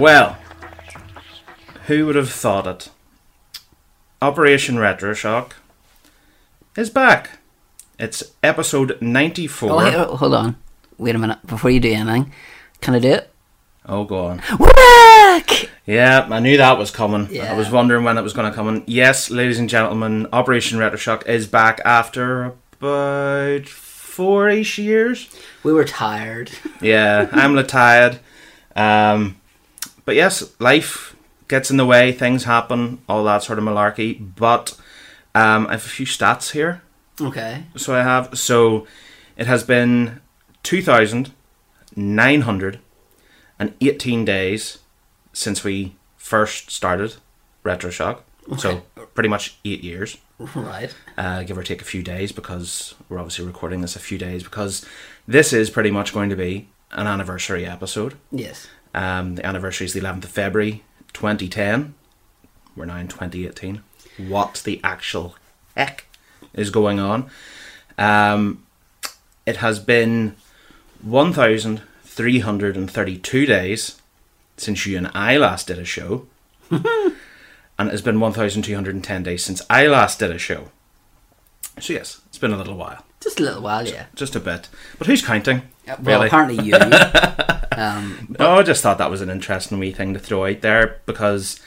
Well. Who would have thought it? Operation Retroshock is back. It's episode 94. Oh, hey, hold on. Wait a minute. Before you do anything, can I do it? Oh, go on. We're back! Yeah, I knew that was coming. I was wondering when it was going to come in. Yes, ladies and gentlemen, Operation Retroshock is back after about four-ish years. We were tired. Yeah, I'm a tired. Um, but yes, life gets in the way, things happen, all that sort of malarkey. But um, I have a few stats here. Okay. So I have. So it has been 2,918 days since we first started Retroshock. Okay. So pretty much eight years Right. uh, give or take a few days because we're obviously recording this a few days because this is pretty much going to be an anniversary episode. Yes. Um, the anniversary is the 11th of February 2010. We're now in 2018. What the actual heck is going on? Um, it has been 1,332 days since you and I last did a show. and it has been 1,210 days since I last did a show. So, yes, it's been a little while. Just a little while, yeah. Just a bit. But who's counting? Well, really? apparently you. um, Oh, I just thought that was an interesting wee thing to throw out there because,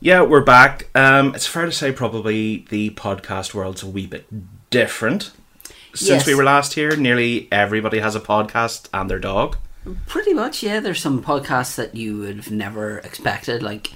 yeah, we're back. Um, it's fair to say probably the podcast world's a wee bit different since Yes. we were last here. Nearly everybody has a podcast and their dog. pretty much, yeah. There's some podcasts that you would have never expected. Like,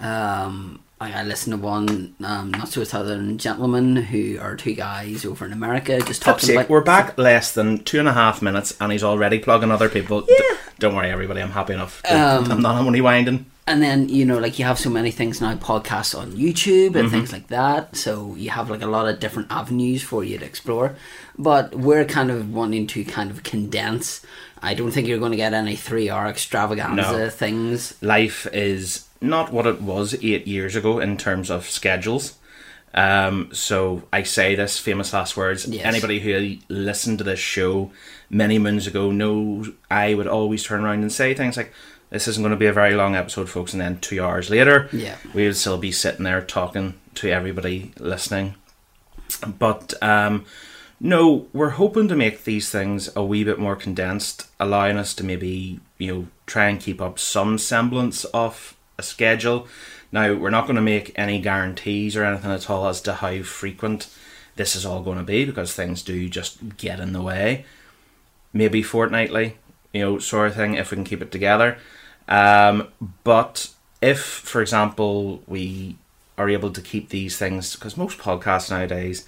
um, I, I listened to one, um, not so southern gentleman who are two guys over in America just talking sake, about. we're back less than two and a half minutes and he's already plugging other people. D- don't worry, everybody, I'm happy enough. Um, I'm not only winding. and then you know like you have so many things now podcasts on youtube Mm-hmm. and things like that so you have like a lot of different avenues for you to explore but we're kind of wanting to kind of condense i don't think you're going to get any three hour extravaganza No. things life is not what it was eight years ago in terms of schedules. Um, so I say this famous last words. Yes. Anybody who listened to this show many moons ago knows I would always turn around and say things like, "This isn't going to be a very long episode, folks," and then two hours later, Yeah. we would still be sitting there talking to everybody listening. But um, no, we're hoping to make these things a wee bit more condensed, allowing us to maybe, you know, try and keep up some semblance of a schedule. Now, we're not going to make any guarantees or anything at all as to how frequent this is all going to be because things do just get in the way. Maybe fortnightly, you know, sort of thing, if we can keep it together. Um, but if, for example, we are able to keep these things, because most podcasts nowadays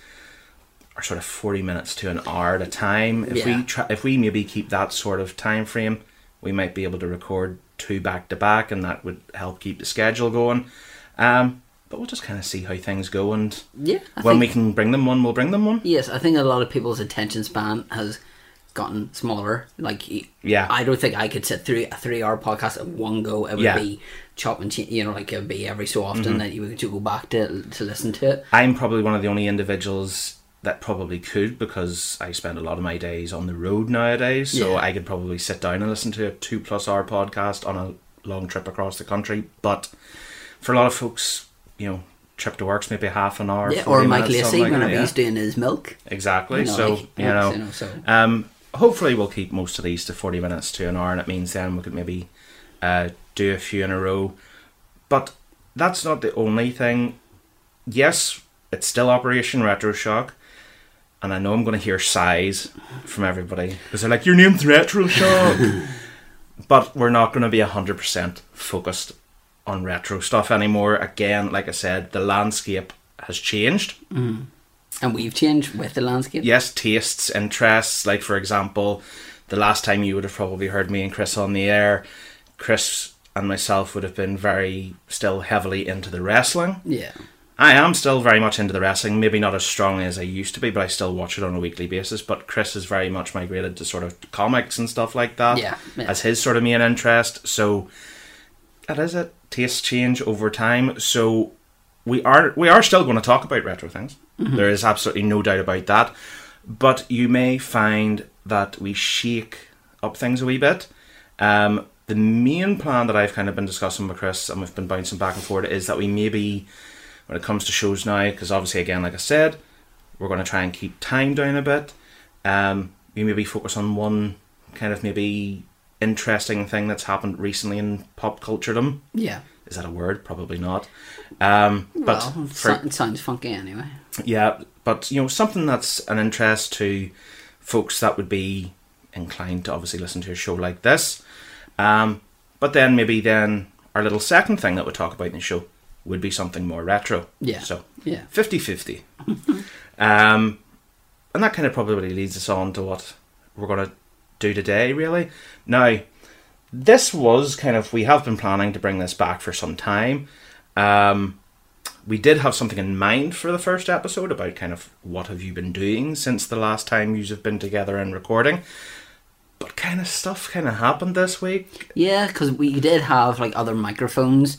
are sort of 40 minutes to an hour at a time. If Yeah. we try, if we maybe keep that sort of time frame, we might be able to record two back to back, and that would help keep the schedule going. Um, but we'll just kind of see how things go, and yeah I when think, we can bring them one, we'll bring them one. yes i think a lot of people's attention span has gotten smaller like Yeah. i don't think i could sit through a three hour podcast at one go it would Yeah. Mm-hmm. be chop and change you know like it would be every so often that you would to go back to to listen to it I'm probably one of the only individuals that probably could because I spend a lot of my days on the road nowadays. So Yeah. I could probably sit down and listen to a two plus hour podcast on a long trip across the country. But for a lot of folks, you know, trip to work's maybe half an hour. Yeah, or Mike minutes, Lacey like whenever yeah. he's doing his milk. Exactly. You know, so like, you know, you know, so- um, hopefully we'll keep most of these to forty minutes to an hour, and it means then we could maybe uh, do a few in a row. But that's not the only thing. Yes, it's still Operation Retroshock, and I know I'm going to hear sighs from everybody because they're like, "Your name's Retroshock," but we're not going to be hundred percent focused on retro stuff anymore. Again, like I said, the landscape has changed mm. And we've changed with the landscape. yes, tastes, interests. Like for example, the last time you would have probably heard me and Chris on the air, Chris and myself would have been very still heavily into the wrestling. Yeah. I am still very much into the wrestling, maybe not as strongly as I used to be, but I still watch it on a weekly basis. But Chris has very much migrated to sort of comics and stuff like that Yeah, yeah. as his sort of main interest. So that is it. taste change over time. So we are we are still going to talk about retro things. There is absolutely no doubt about that. But you may find that we shake up things a wee bit. Um, the main plan that I've kind of been discussing with Chris and we've been bouncing back and forth is that we maybe, when it comes to shows now, because obviously, again, like I said, we're going to try and keep time down a bit. Um, we maybe focus on one kind of maybe interesting thing that's happened recently in pop culturedom. Yeah. Is that a word? Probably not. Um, but well, for, it sounds funky anyway. yeah, but you know something that's an interest to folks that would be inclined to obviously listen to a show like this. Um, but then maybe then our little second thing that we talk about in the show would be something more retro. Yeah. So Yeah. 50-50. um, and that kind of probably leads us on to what we're going to do today, really. Now, this was kind of, we have been planning to bring this back for some time. Um, we did have something in mind for the first episode about kind of what have you been doing since the last time you have been together and recording. But kind of stuff kind of happened this week. Yeah, because we did have like other microphones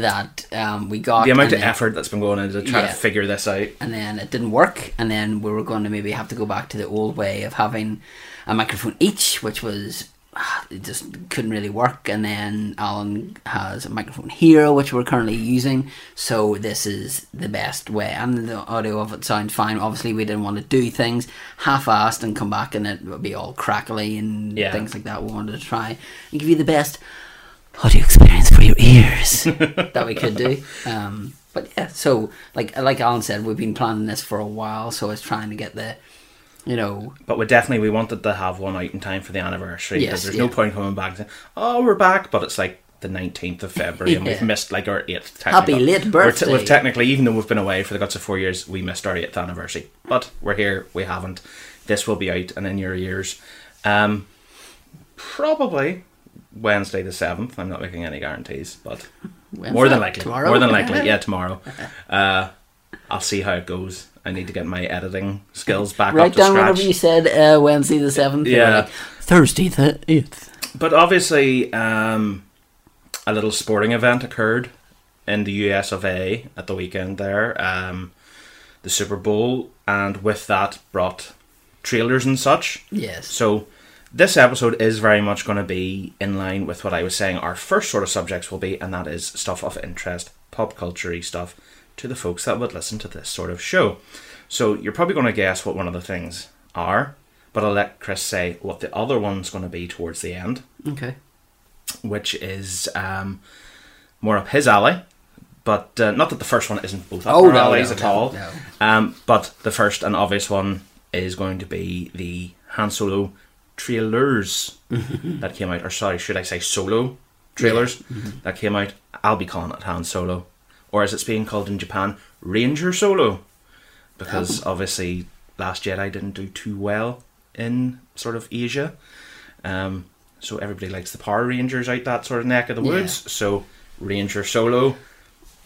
that um, we got. The amount of then- effort that's been going into trying Yeah. to figure this out. and then it didn't work and then we were going to maybe have to go back to the old way of having a microphone each which was ah, it just couldn't really work and then alan has a microphone here which we're currently using so this is the best way and the audio of it sounds fine obviously we didn't want to do things half-assed and come back and it would be all crackly and Yeah. things like that we wanted to try and give you the best audio experience for your ears that we could do. Um, but yeah, so like like Alan said, we've been planning this for a while, so it's trying to get the, you know, But we definitely we wanted to have one out in time for the anniversary because Yes, there's yeah. no point coming back and saying, "Oh, we're back," but it's like the nineteenth of February and we've missed like our eighth. Happy technical- late we're birthday. we've technically, even though we've been away for the guts of four years, we missed our eighth anniversary. But we're here. We haven't. This will be out and in your ears. Um, probably Wednesday the seventh. I'm not making any guarantees, but when's more than likely. tomorrow. More than likely, yeah, tomorrow. Uh, I'll see how it goes. I need to get my editing skills back up Write to down scratch. whenever you said uh, Wednesday the seventh. Yeah. Thursday the eighth. But obviously, um, a little sporting event occurred in the US of A at the weekend there, um, the Super Bowl, and with that brought trailers and such. Yes. So this episode is very much going to be in line with what I was saying our first sort of subjects will be, and that is stuff of interest, pop culture stuff to the folks that would listen to this sort of show. So you're probably going to guess what one of the things are, but I'll let Chris say what the other one's going to be towards the end Okay. which is um, more up his alley. But uh, not that the first one isn't both up Oh, our no, alleys no, at no, all. no. Um, but the first and obvious one is going to be the Han Solo trailers that came out, or sorry, should I say solo trailers Mm-hmm. that came out. I'll be calling it Han Solo, or as it's being called in Japan, Ranger Solo, because Oh. obviously Last Jedi didn't do too well in sort of Asia. Um, so everybody likes the Power Rangers out that sort of neck of the Yeah. woods. So Ranger Solo,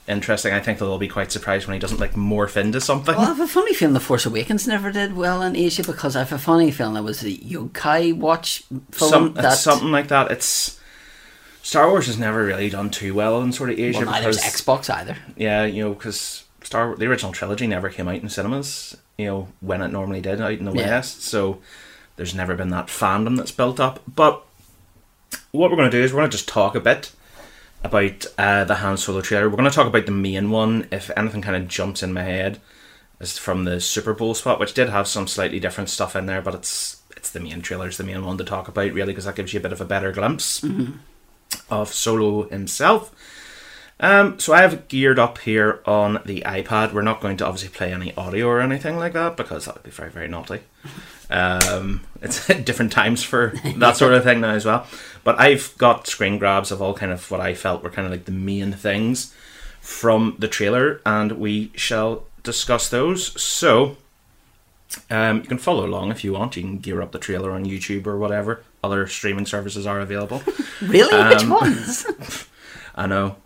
interesting. I think they'll all be quite surprised when he doesn't like morph into something. Well, I have a funny feeling The Force Awakens never did well in Asia because I have a funny feeling it was the Yokai Watch film Some, that. it's something like that. It's Star Wars has never really done too well in sort of Asia well, neither's because Xbox either. yeah, you know, because Star the original trilogy never came out in cinemas. You know when it normally did out in the Yeah. West, so there's never been that fandom that's built up. But what we're going to do is we're going to just talk a bit about uh, the Han Solo trailer. We're going to talk about the main one. If anything kind of jumps in my head, is from the Super Bowl spot, which did have some slightly different stuff in there, but it's it's the main trailer's the main one to talk about really because that gives you a bit of a better glimpse of Solo himself. Um, so I have geared up here on the iPad. We're not going to obviously play any audio or anything like that because that would be very very naughty. Um, it's different times for that sort of thing now as well. But I've got screen grabs of all kind of what I felt were kind of like the main things from the trailer, and we shall discuss those. So um, you can follow along if you want. You can gear up the trailer on YouTube or whatever. Other streaming services are available. Really? Which Um, ones? I know.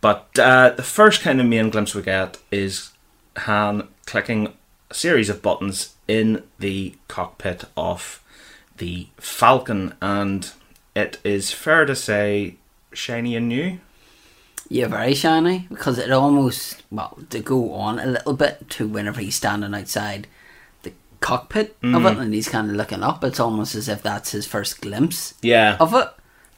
But uh, the first kind of main glimpse we get is Han clicking a series of buttons in the cockpit of the Falcon, and it is fair to say shiny and new. Yeah, very shiny because it almost well to go on a little bit to whenever he's standing outside the cockpit of Mm. it and he's kind of looking up. It's almost as if that's his first glimpse Yeah. of it.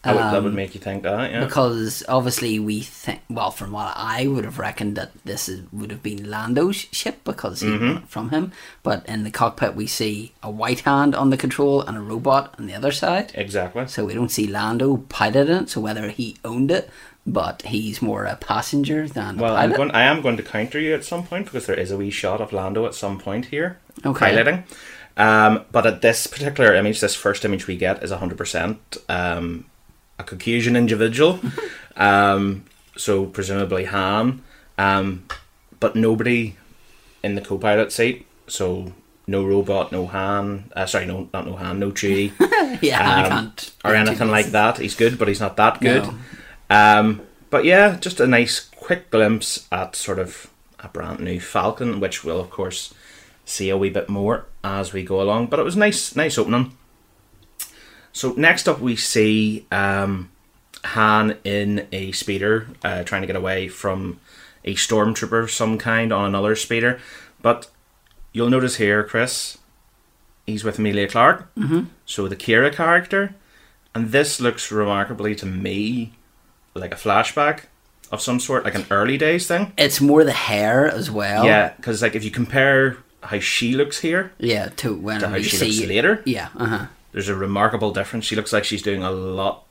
That would, that Um, would make you think that, yeah. Because obviously we think, well, from what I would have reckoned that this is, would have been Lando's ship because he Mm-hmm. it from him. But in the cockpit we see a white hand on the control and a robot on the other side. exactly. So we don't see Lando piloting it. So whether he owned it, but he's more a passenger than Well, a I'm going, I am going to counter you at some point because there is a wee shot of Lando at some point here Okay. piloting. Um, but at this particular image, this first image we get is 100% um, a Caucasian individual. um, so presumably Han. Um, but nobody in the co pilot seat. So no robot, no Han. Uh, sorry, no, not no Han, no Chewie. yeah, I um, can't. or anything like that. He's good, but he's not that good. No. Um, but yeah, just a nice quick glimpse at sort of a brand new Falcon, which we'll of course see a wee bit more as we go along. But it was nice, nice opening. So next up, we see um, Han in a speeder, uh, trying to get away from a stormtrooper of some kind on another speeder. But you'll notice here, Chris, he's with Emilia Clarke, mm-hmm. so the Qi'ra character, and this looks remarkably to me like a flashback of some sort, like an early days thing. It's more the hair as well. Yeah, because like if you compare how she looks here, Yeah, to when To how we she see looks later? Yeah, uh huh. There's a remarkable difference. She looks like she's doing a lot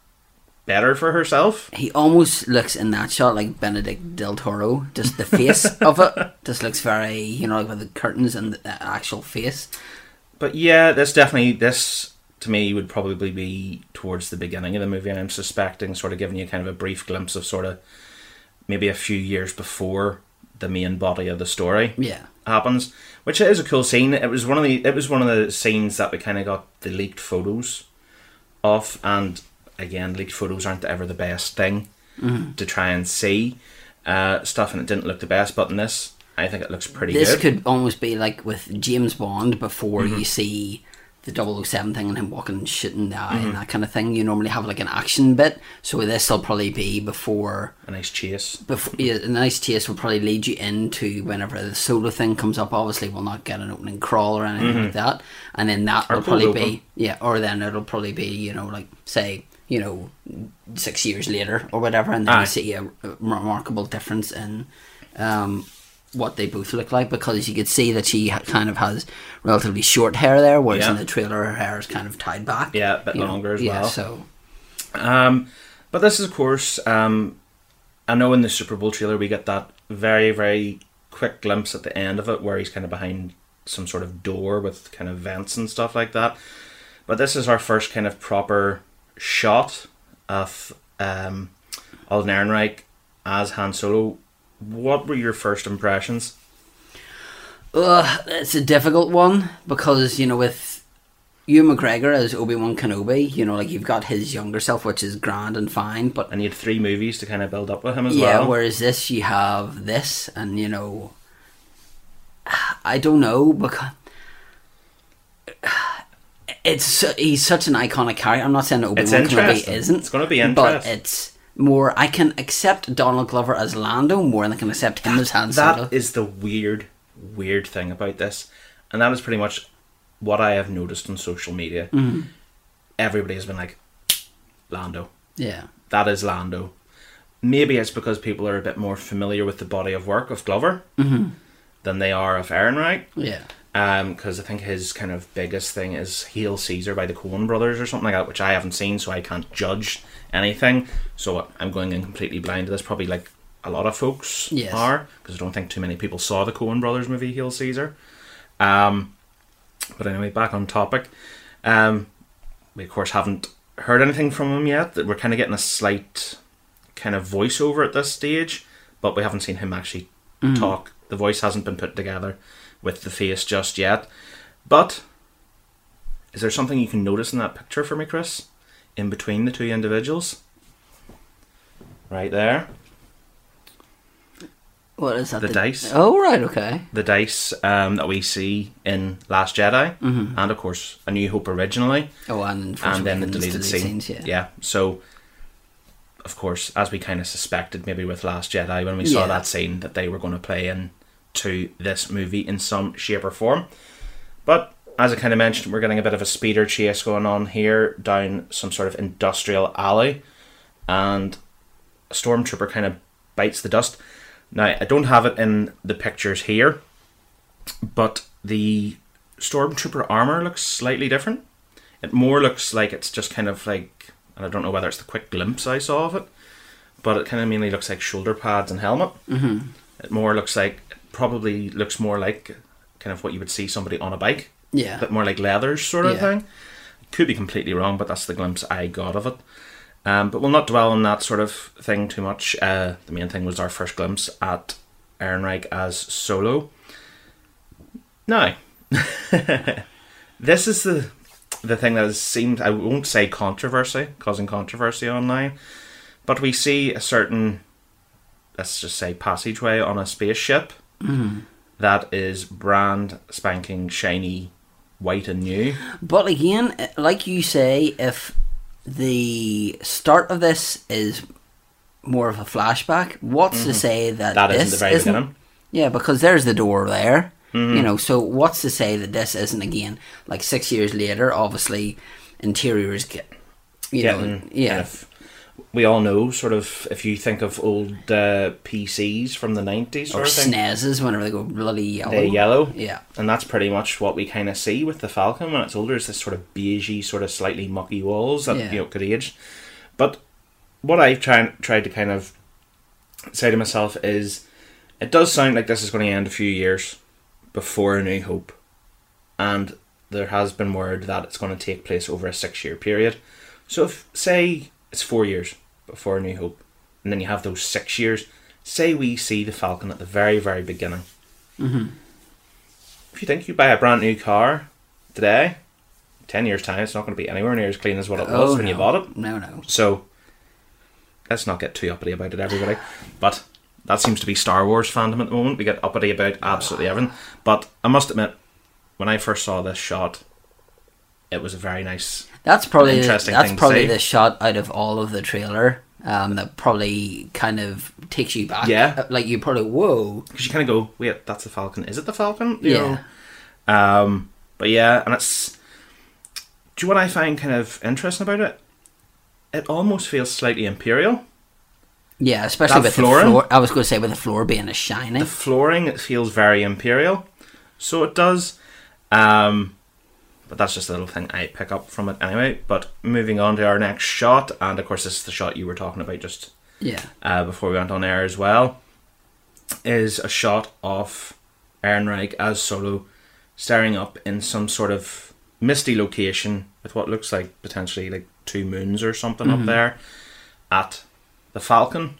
better for herself. He almost looks in that shot like Benedict Del Toro. Just the face of it just looks very, you know, like with the curtains and the actual face. But yeah, this definitely this to me would probably be towards the beginning of the movie. I'm suspecting, sort of giving you kind of a brief glimpse of sort of maybe a few years before the main body of the story Yeah. Happens, which is a cool scene. It was one of the it was one of the scenes that we kind of got the leaked photos of, and again, leaked photos aren't ever the best thing to try and see uh, stuff, and it didn't look the best. But in this, I think it looks pretty good. This good. could almost be like with James Bond before you see the 007 thing and him walking and shooting the eye and that kind of thing. You normally have like an action bit. So this will probably be before a nice chase. before yeah, a nice chase will probably lead you into whenever the solo thing comes up. Obviously, we'll not get an opening crawl or anything like that, and then that Mm-hmm. Or will probably cold be yeah, or then it'll probably be you know like say you know six years later or whatever, and then Aye. you see a, a remarkable difference in um, what they both look like because you could see that she kind of has relatively short hair there, whereas in the trailer her hair is kind of tied back. Yeah, a bit you know. longer as yeah, well. So Um, but this is, of course, um, I know in the Super Bowl trailer we get that very, very quick glimpse at the end of it where he's kind of behind some sort of door with kind of vents and stuff like that. But this is our first kind of proper shot of um, Alden Ehrenreich as Han Solo. What were your first impressions? Ugh, it's a difficult one because you know with Ewan McGregor as Obi Wan Kenobi, you know, like you've got his younger self, which is grand and fine, but And you had three movies to kind of build up with him as yeah. well. Whereas this, you have this, and you know, I don't know because it's he's such an iconic character. I'm not saying Obi Wan Kenobi isn't. It's gonna be interesting, but it's more. I can accept Donald Glover as Lando more than I can accept him as Han Solo. That is the weird, weird thing about this, and that is pretty much what I have noticed on social media. Mm-hmm. Everybody has been like, Lando. yeah. That is Lando. Maybe it's because people are a bit more familiar with the body of work of Glover Mm-hmm. than they are of Aaron Ehrenreich. Yeah. Because I think his kind of biggest thing is Hail Caesar by the Coen brothers or something like that, which I haven't seen, so I can't judge anything. So I'm going in completely blind to this. Probably like a lot of folks Yes. are, because I don't think too many people saw the Coen brothers movie Hail Caesar. Um, but anyway, back on topic. Um, we of course haven't heard anything from him yet. That we're kind of getting a slight kind of voiceover at this stage, but we haven't seen him actually talk. The voice hasn't been put together with the face just yet. But is there something you can notice in that picture for me, Chris? In between the two individuals, right there, What is that? The dice. Oh right, okay. the dice um, that we see in Last Jedi, and of course A New Hope originally. Oh, and, and then the Awakens deleted scene. scenes, yeah. So, of course, as we kind of suspected, maybe with Last Jedi, when we saw Yeah. that scene, that they were going to play in to this movie in some shape or form. But as I kind of mentioned, we're getting a bit of a speeder chase going on here down some sort of industrial alley, and a stormtrooper kind of bites the dust. Now, I don't have it in the pictures here, but the stormtrooper armor looks slightly different. It more looks like it's just kind of like, and I don't know whether it's the quick glimpse I saw of it, but it kind of mainly looks like shoulder pads and helmet. Mm-hmm. It more looks like, probably looks more like kind of what you would see somebody on a bike Yeah. a bit more like leathers sort of Yeah. thing. Could be completely wrong, but that's the glimpse I got of it. Um, but we'll not dwell on that sort of thing too much. Uh, the main thing was our first glimpse at Ehrenreich as Solo. Now, this is the the thing that has seemed I won't say controversy, causing controversy online, but we see a certain let's just say passageway on a spaceship that is brand spanking shiny white and new. But again, like you say, if the start of this is more of a flashback, what's to say that, Mm-hmm. That this isn't the very isn't? beginning. Yeah, because there's the door there. Mm-hmm. You know, so what's to say that this isn't again like six years later? Obviously, interiors get you Getting know, yeah, kind of- we all know sort of if you think of old uh, PCs from the nineties or sort of thing, snazes whenever they go bloody yellow. they yellow. Yeah, And that's pretty much what we kind of see with the Falcon when it's older. Is this sort of beigey, sort of slightly mucky walls that Yeah. you know could age. But what I've tried tried to kind of say to myself is, it does sound like this is going to end a few years before A New Hope, and there has been word that it's going to take place over a six year period. So if say it's four years before New Hope, and then you have those six years. Say we see the Falcon at the very very beginning mm-hmm. if you think you buy a brand new car today, ten years time, it's not going to be anywhere near as clean as what it was Oh, when you bought it. No, no. So let's not get too uppity about it, everybody. But that seems to be Star Wars fandom at the moment. We get uppity about absolutely everything. But I must admit, when I first saw this shot, it was a very nice. That's probably Interesting that's thing probably the shot out of all of the trailer um, that probably kind of takes you back. Yeah. Uh, like you probably whoa. Because you kind of go, wait, that's the Falcon. Is it the Falcon? You Yeah. know? Um, but yeah, and it's. Do you know what I find kind of interesting about it? It almost feels slightly imperial. Yeah, especially That with flooring? the floor. I was going to say with the floor being a shiny. The flooring it feels very imperial, so it does. Um, but that's just a little thing I pick up from it anyway. But moving on to our next shot, and of course this is the shot you were talking about just yeah. uh, before we went on air as well, is a shot of Ehrenreich as Solo staring up in some sort of misty location with what looks like potentially like two moons or something up there at the Falcon.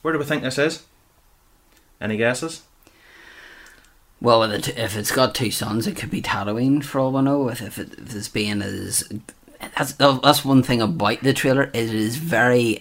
Where do we think this is? Any guesses? Well, it, if it's got two suns, it could be Tatooine for all we know. If if, it, if it's being as that's that's one thing about the trailer. It is very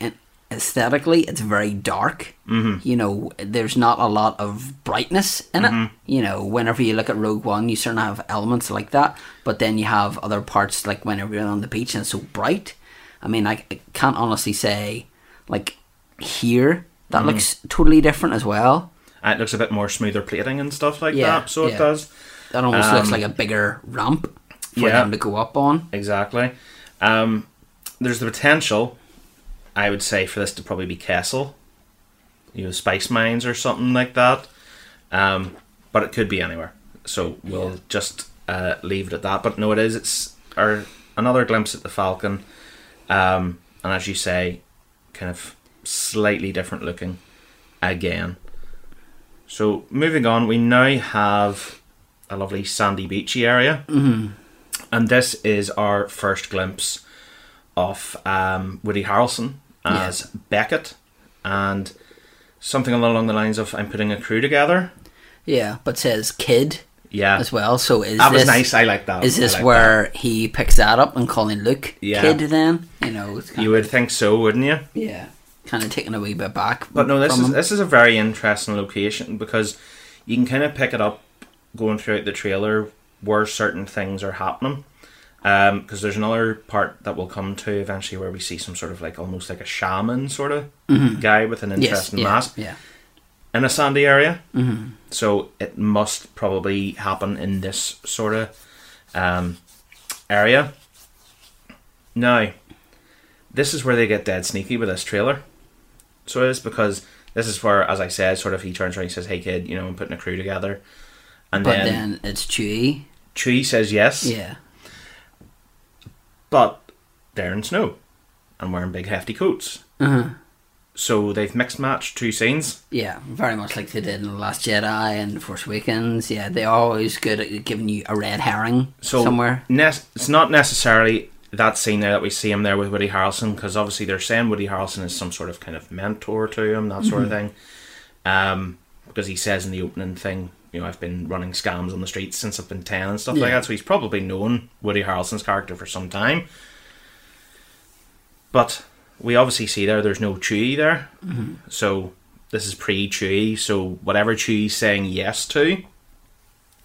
aesthetically, it's very dark. Mm-hmm. You know, there's not a lot of brightness in it. You know, whenever you look at Rogue One, you certainly have elements like that, but then you have other parts like whenever you're on the beach and it's so bright. I mean, I, I can't honestly say like here that looks totally different as well. It looks a bit more smoother plating and stuff like Yeah, that, so yeah. it does. That almost looks Um, like a bigger ramp for yeah. them to go up on. Exactly. Um, there's the potential, I would say, for this to probably be Kessel, you know, Spice Mines or something like that. Um, but it could be anywhere. So we'll just uh, leave it at that. But no, it is. It's our another glimpse at the Falcon, um, and as you say, kind of slightly different looking again. So moving on, we now have a lovely sandy beachy area, mm-hmm. and this is our first glimpse of um, Woody Harrelson as Beckett, and something along the lines of "I'm putting a crew together." Yeah, but says kid Yeah, as well. So is that was this, nice. I like that. Is this like where he picks that up and calling Luke Yeah. kid? Then you know, it's kind you would think so, wouldn't you? yeah, kind of taking a wee bit back. But no, this is him. this is a very interesting location because you can kind of pick it up going throughout the trailer where certain things are happening. Because there's another part that we'll come to eventually where we see some sort of like almost like a shaman sort of guy with an yes, interesting yeah, mask. yeah, in a sandy area. Mm-hmm. So it must probably happen in this sort of um, area. Now, this is where they get dead sneaky with this trailer. So it is because this is where, as I said, sort of he turns around and says, "Hey kid, you know, I'm putting a crew together," and But then, then it's Chewie. Chewie says yes, Yeah. but they're in snow and wearing big hefty coats. Uh-huh. So they've mixed matched two scenes. Yeah, very much like they did in The Last Jedi and Force Awakens. Yeah, they're always good at giving you a red herring So somewhere. ne- it's not necessarily that scene there that we see him there with Woody Harrelson because obviously they're saying Woody Harrelson is some sort of kind of mentor to him, that sort of thing. Um, because he says in the opening thing, you know, I've been running scams on the streets since I've been ten and stuff like that. So he's probably known Woody Harrelson's character for some time. But we obviously see there there's no Chewie there, so this is pre Chewie. So whatever Chewie's saying yes to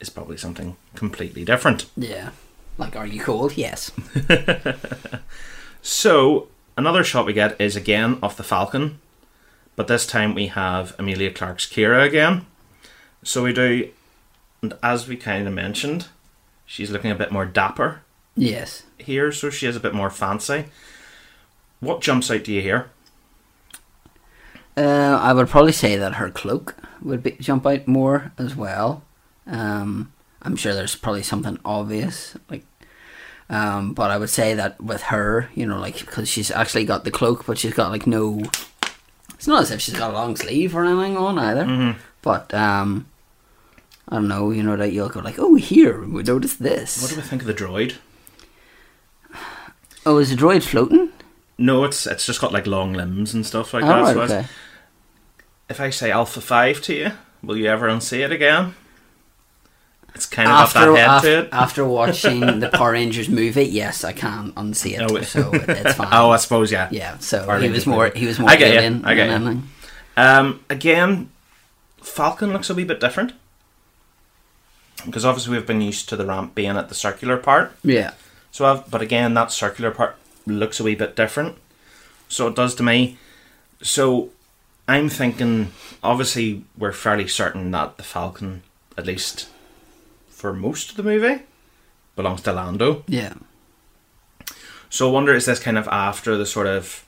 is probably something completely different. Yeah. Like, are you cold? Yes. So another shot we get is again of the Falcon, but this time we have Emilia Clarke's Qi'ra again. So we do, and as we kind of mentioned, she's looking a bit more dapper Yes. here, so she is a bit more fancy. What jumps out to you here? Uh, I would probably say that her cloak would be, jump out more as well. Um, I'm sure there's probably something obvious, like, um, but I would say that with her, you know, like because she's actually got the cloak, but she's got like no. It's not as if she's got a long sleeve or anything on either. Mm-hmm. But um, I don't know. You know that you'll go like, oh, here we noticed this. What do we think of the droid? oh, is the droid floating? No, it's it's just got like long limbs and stuff like Oh, that. right, so okay. if I say Alpha Five to you, will you ever unsee it again? It's kind of After, that head after, to it. after watching the Power Rangers movie, yes, I can unsee it, Oh, so it's fine. Oh, I suppose yeah. Yeah, so Power he Rangers was more movie. he was more I get ya, alien I get. Um, again, Falcon looks a wee bit different because obviously we've been used to the ramp being at the circular part. Yeah. So, I've, but again, that circular part looks a wee bit different. So it does to me. So I'm thinking, obviously, we're fairly certain that the Falcon, at least for most of the movie, belongs to Lando. Yeah. So I wonder is this kind of after the sort of,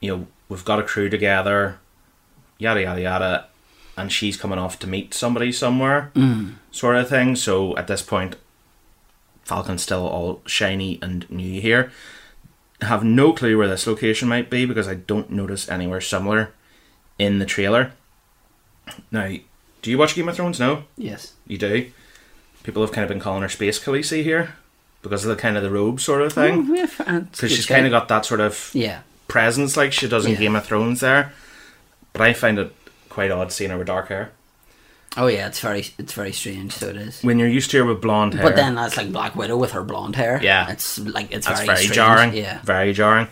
you know, we've got a crew together, yada yada yada, and she's coming off to meet somebody somewhere, Mm. sort of thing. So at this point, Falcon's still all shiny and new here. I have no clue where this location might be because I don't notice anywhere similar in the trailer. Now, do you watch Game of Thrones? No, Yes. you do. People have kind of been calling her Space Khaleesi here because of the kind of the robe sort of thing mm, it's because she's kind of got that sort of Yeah. presence like she does in Yeah. Game of Thrones there. But I find it quite odd seeing her with dark hair. Oh yeah, it's very it's very strange. So it is. When you're used to her with blonde hair, But then that's like Black Widow with her blonde hair. Yeah. It's like it's that's very, very, jarring. Yeah. very jarring.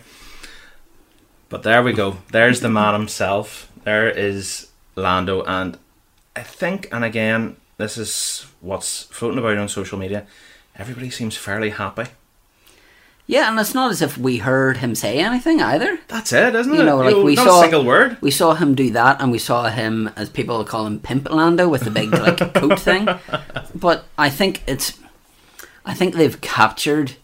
But there we go. There's the man himself. There is Lando, and I think, and again, this is what's floating about on social media. Everybody seems fairly happy. Yeah, and it's not as if we heard him say anything either. That's it, isn't it? You know, like we not saw a single word. We saw him do that, and we saw him, as people call him, Pimp Lando with the big like coat thing. But I think it's, I think they've captured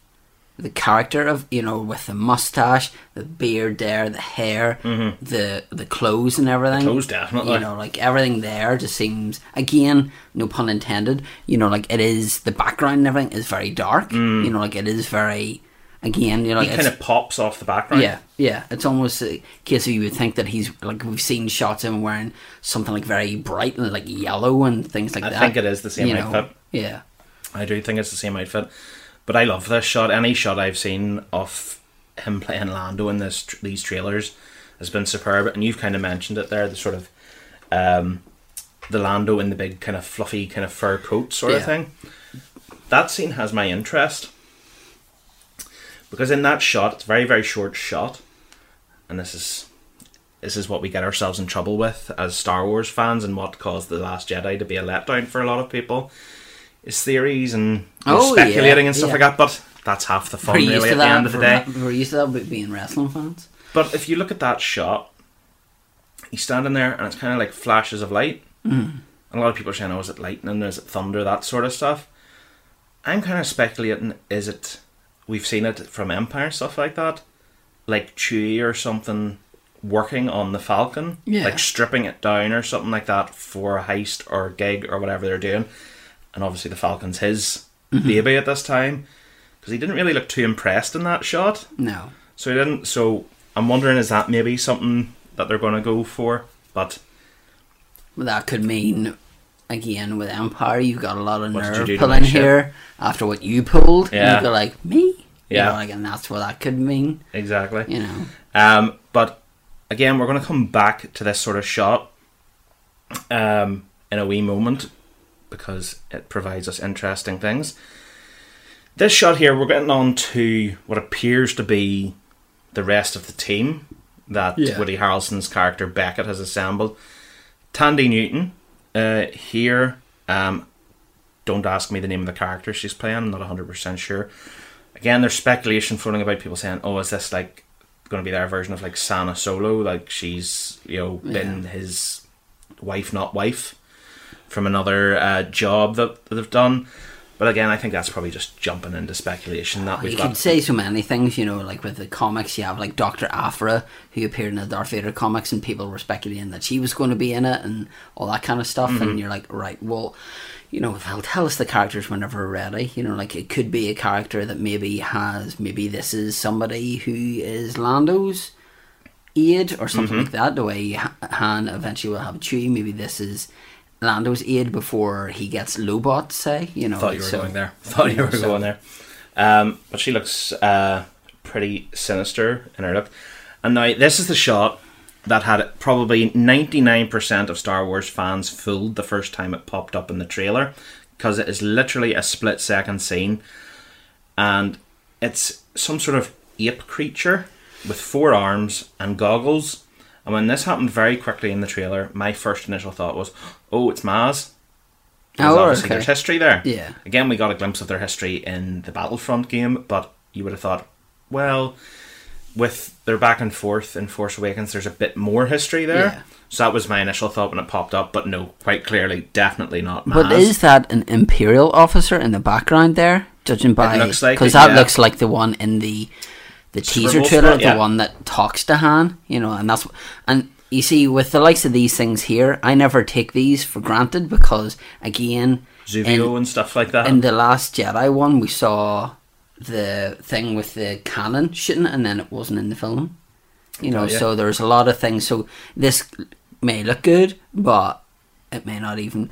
the character of you know with the mustache, the beard there, the hair, the the clothes and everything. Mm-hmm. clothes, definitely. You know, like everything there just seems again, no pun intended. You know, like it is the background and everything is very dark. You know, like it is very. Again, you know, Mm. He kind of pops off the background. yeah, yeah. It's almost a case of you would think that he's like we've seen shots of him wearing something like very bright and like yellow and things like I that. I think it is the same you know. outfit. Yeah, I do think it's the same outfit, but I love this shot. Any shot I've seen of him playing Lando in this these trailers has been superb. And you've kind of mentioned it there, the sort of um, the Lando in the big kind of fluffy kind of fur coat sort of thing. That scene has my interest because in that shot, it's a very very short shot, and this is. This is what we get ourselves in trouble with as Star Wars fans, and what caused the Last Jedi to be a letdown for a lot of people is theories and Oh, speculating yeah, and stuff yeah. like that. But that's half the fun, we're really, at that. the end of the day. We're used to that with being wrestling fans. But if you look at that shot, he's standing there, and it's kind of like flashes of light. Mm. And a lot of people are saying, "Oh, is it lightning? Is it thunder? That sort of stuff." I'm kind of speculating: is it? We've seen it from Empire stuff like that, like Chewie or something working on the Falcon, Yeah. like stripping it down or something like that for a heist or a gig or whatever they're doing. And obviously, the Falcon's his baby at this time because he didn't really look too impressed in that shot. No. So he didn't. So I'm wondering, is that maybe something that they're going to go for? But Well, that could mean again with Empire, you've got a lot of you nerve pulling here after what you pulled. Yeah. you go like me. You Yeah. know, like, and that's what that could mean. exactly. You know. Um, but again, we're going to come back to this sort of shot um, in a wee moment because it provides us interesting things. This shot here, we're getting on to what appears to be the rest of the team that Yeah. Woody Harrelson's character Beckett has assembled. Thandie Newton uh, here. Um, don't ask me the name of the character she's playing. I'm not 100% sure. Again, there's speculation floating about people saying, "Oh, is this like going to be their version of like Sana Solo? Like she's you know been his wife, not wife, from another uh, job that, that they've done." But again, I think that's probably just jumping into speculation. That You we've could got say so many things, you know, like with the comics, you have like Doctor Aphra, who appeared in the Darth Vader comics, and people were speculating that she was going to be in it and all that kind of stuff. Mm-hmm. And you're like, right, well, you know, they'll tell us the characters whenever we're ready. You know, like it could be a character that maybe has, maybe this is somebody who is Lando's aide or something Mm-hmm. like that. The way Han eventually will have Chewie, maybe this is. Lando's aide before he gets Lobot, say, you know. thought you were so- going there. Thought you were so- going there. Um, but she looks uh, pretty sinister in her look. And now this is the shot that had probably ninety nine percent of Star Wars fans fooled the first time it popped up in the trailer, because it is literally a split second scene, and it's some sort of ape creature with four arms and goggles. And when this happened very quickly in the trailer, my first initial thought was, "Oh, it's Maz." Because Oh, obviously okay. there's history there. Yeah. Again, we got a glimpse of their history in the Battlefront game, but you would have thought, well, with their back and forth in Force Awakens, there's a bit more history there. Yeah. So that was my initial thought when it popped up, but no, quite clearly, definitely not. Maz. But is that an imperial officer in the background there? Judging by like because it, that yeah. looks like the one in the the teaser trailer, yeah. the one that talks to Han. You know, and that's and you see with the likes of these things here, I never take these for granted because again, Zuvio in, and stuff like that? in the Last Jedi one, we saw the thing with the cannon shooting, and then it wasn't in the film. You know, Got ya. so there's a lot of things. So this may look good, but it may not even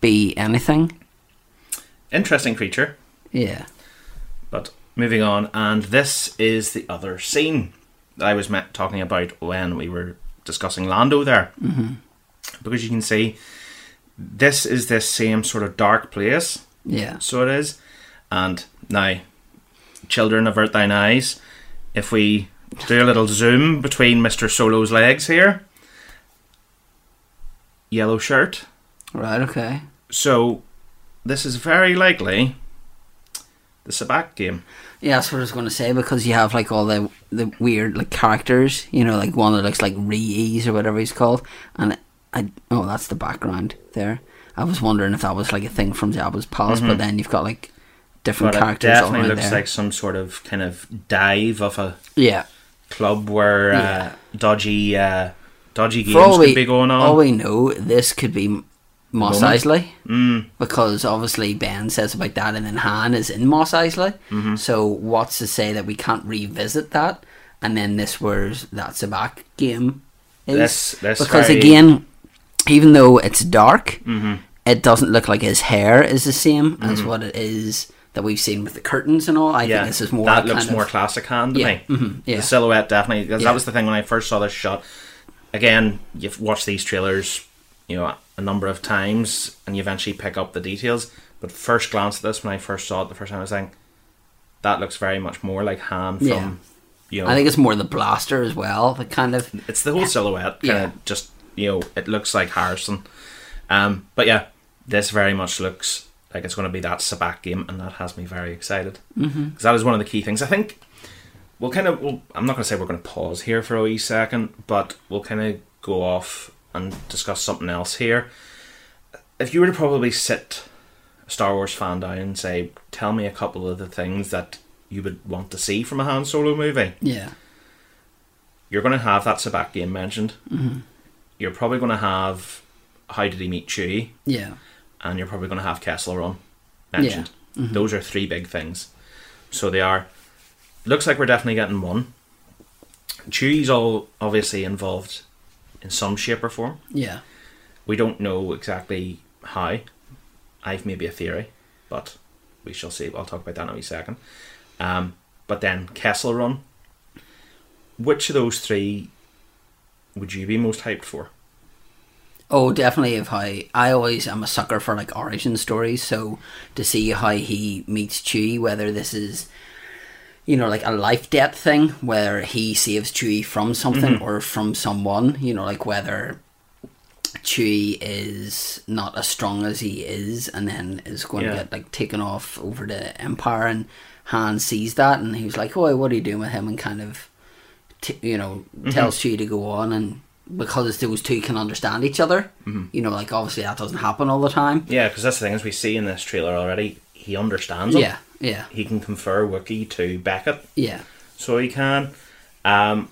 be anything. Interesting creature. Yeah. But moving on, and this is the other scene that I was met talking about when we were discussing Lando there. Mm-hmm. Because you can see this is this same sort of dark place. Yeah. So it is. And now, children, avert thine eyes. If we do a little zoom between Mr. Solo's legs here, yellow shirt. Right, okay. So this is very likely the sabacc game. Yeah, that's what I was going to say because you have like all the the weird like characters, you know, like one that looks like Rees or whatever he's called, and I oh that's the background there. I was wondering if that was like a thing from Jabba's palace, but then you've got like different Mm-hmm. But characters all definitely looks there. like some sort of kind of dive of a yeah, club where Yeah. uh, dodgy uh, dodgy games all could we be going on. all we know, this could be Mos Eisley Mm, because obviously Ben says about that, and then Han is in Mos Eisley. Mm-hmm. So what's to say that we can't revisit that? And then this was that's a back game. Is This- this because very- again, even though it's dark, mhm. it doesn't look like his hair is the same as what it is that we've seen with the curtains and all. I Mm-hmm. yeah, think this is more that looks of- more classic hand to Yeah, me. mhm, yeah. The silhouette definitely because Yeah. that was the thing when I first saw this shot. Again, you've watched these trailers, you know, a number of times, and you eventually pick up the details. But first glance at this, when I first saw it the first time, I was like, that looks very much more like Han from, Yeah. you know, I think it's more the blaster as well. The kind of it's the whole silhouette kind Yeah. of just you know it looks like Harrison. Um, but yeah, this very much looks like it's going to be that sabacc game, and that has me very excited because mm-hmm. that is one of the key things. I think we'll kind of. We'll, I'm not going to say we're going to pause here for a wee second, but we'll kind of go off and discuss something else here. If you were to probably sit a Star Wars fan down and say, "Tell me a couple of the things that you would want to see from a Han Solo movie," Yeah. you're going to have that sabacc game mentioned. Mm-hmm. You're probably going to have how did he meet Chewie, Yeah. and you're probably going to have Kessel Run mentioned. Mm-hmm. Those are three big things. So they are. Looks like we're definitely getting one. Chewie's all obviously involved in some shape or form. Yeah. We don't know exactly how. I've maybe a theory, but we shall see. I'll talk about that in a wee second. Um, but then Kessel Run. Which of those three would you be most hyped for? Oh, definitely. If how I always am a sucker for like origin stories, so to see how he meets Chewie, whether this is, you know, like a life death thing, where he saves Chewie from something mm-hmm. or from someone, you know, like whether Chewie is not as strong as he is, and then is going Yeah. to get like taken off over the Empire, and Han sees that, and he was like, "Oh, what are you doing with him?" and kind of, t- you know, mm-hmm. tells Chewie to go on, and because those two can understand each other, mm-hmm. you know, like obviously that doesn't happen all the time. Yeah, because that's the thing as we see in this trailer already. He understands them. Yeah, yeah, He can confer Wookiee to Beckett. yeah, so he can. Um,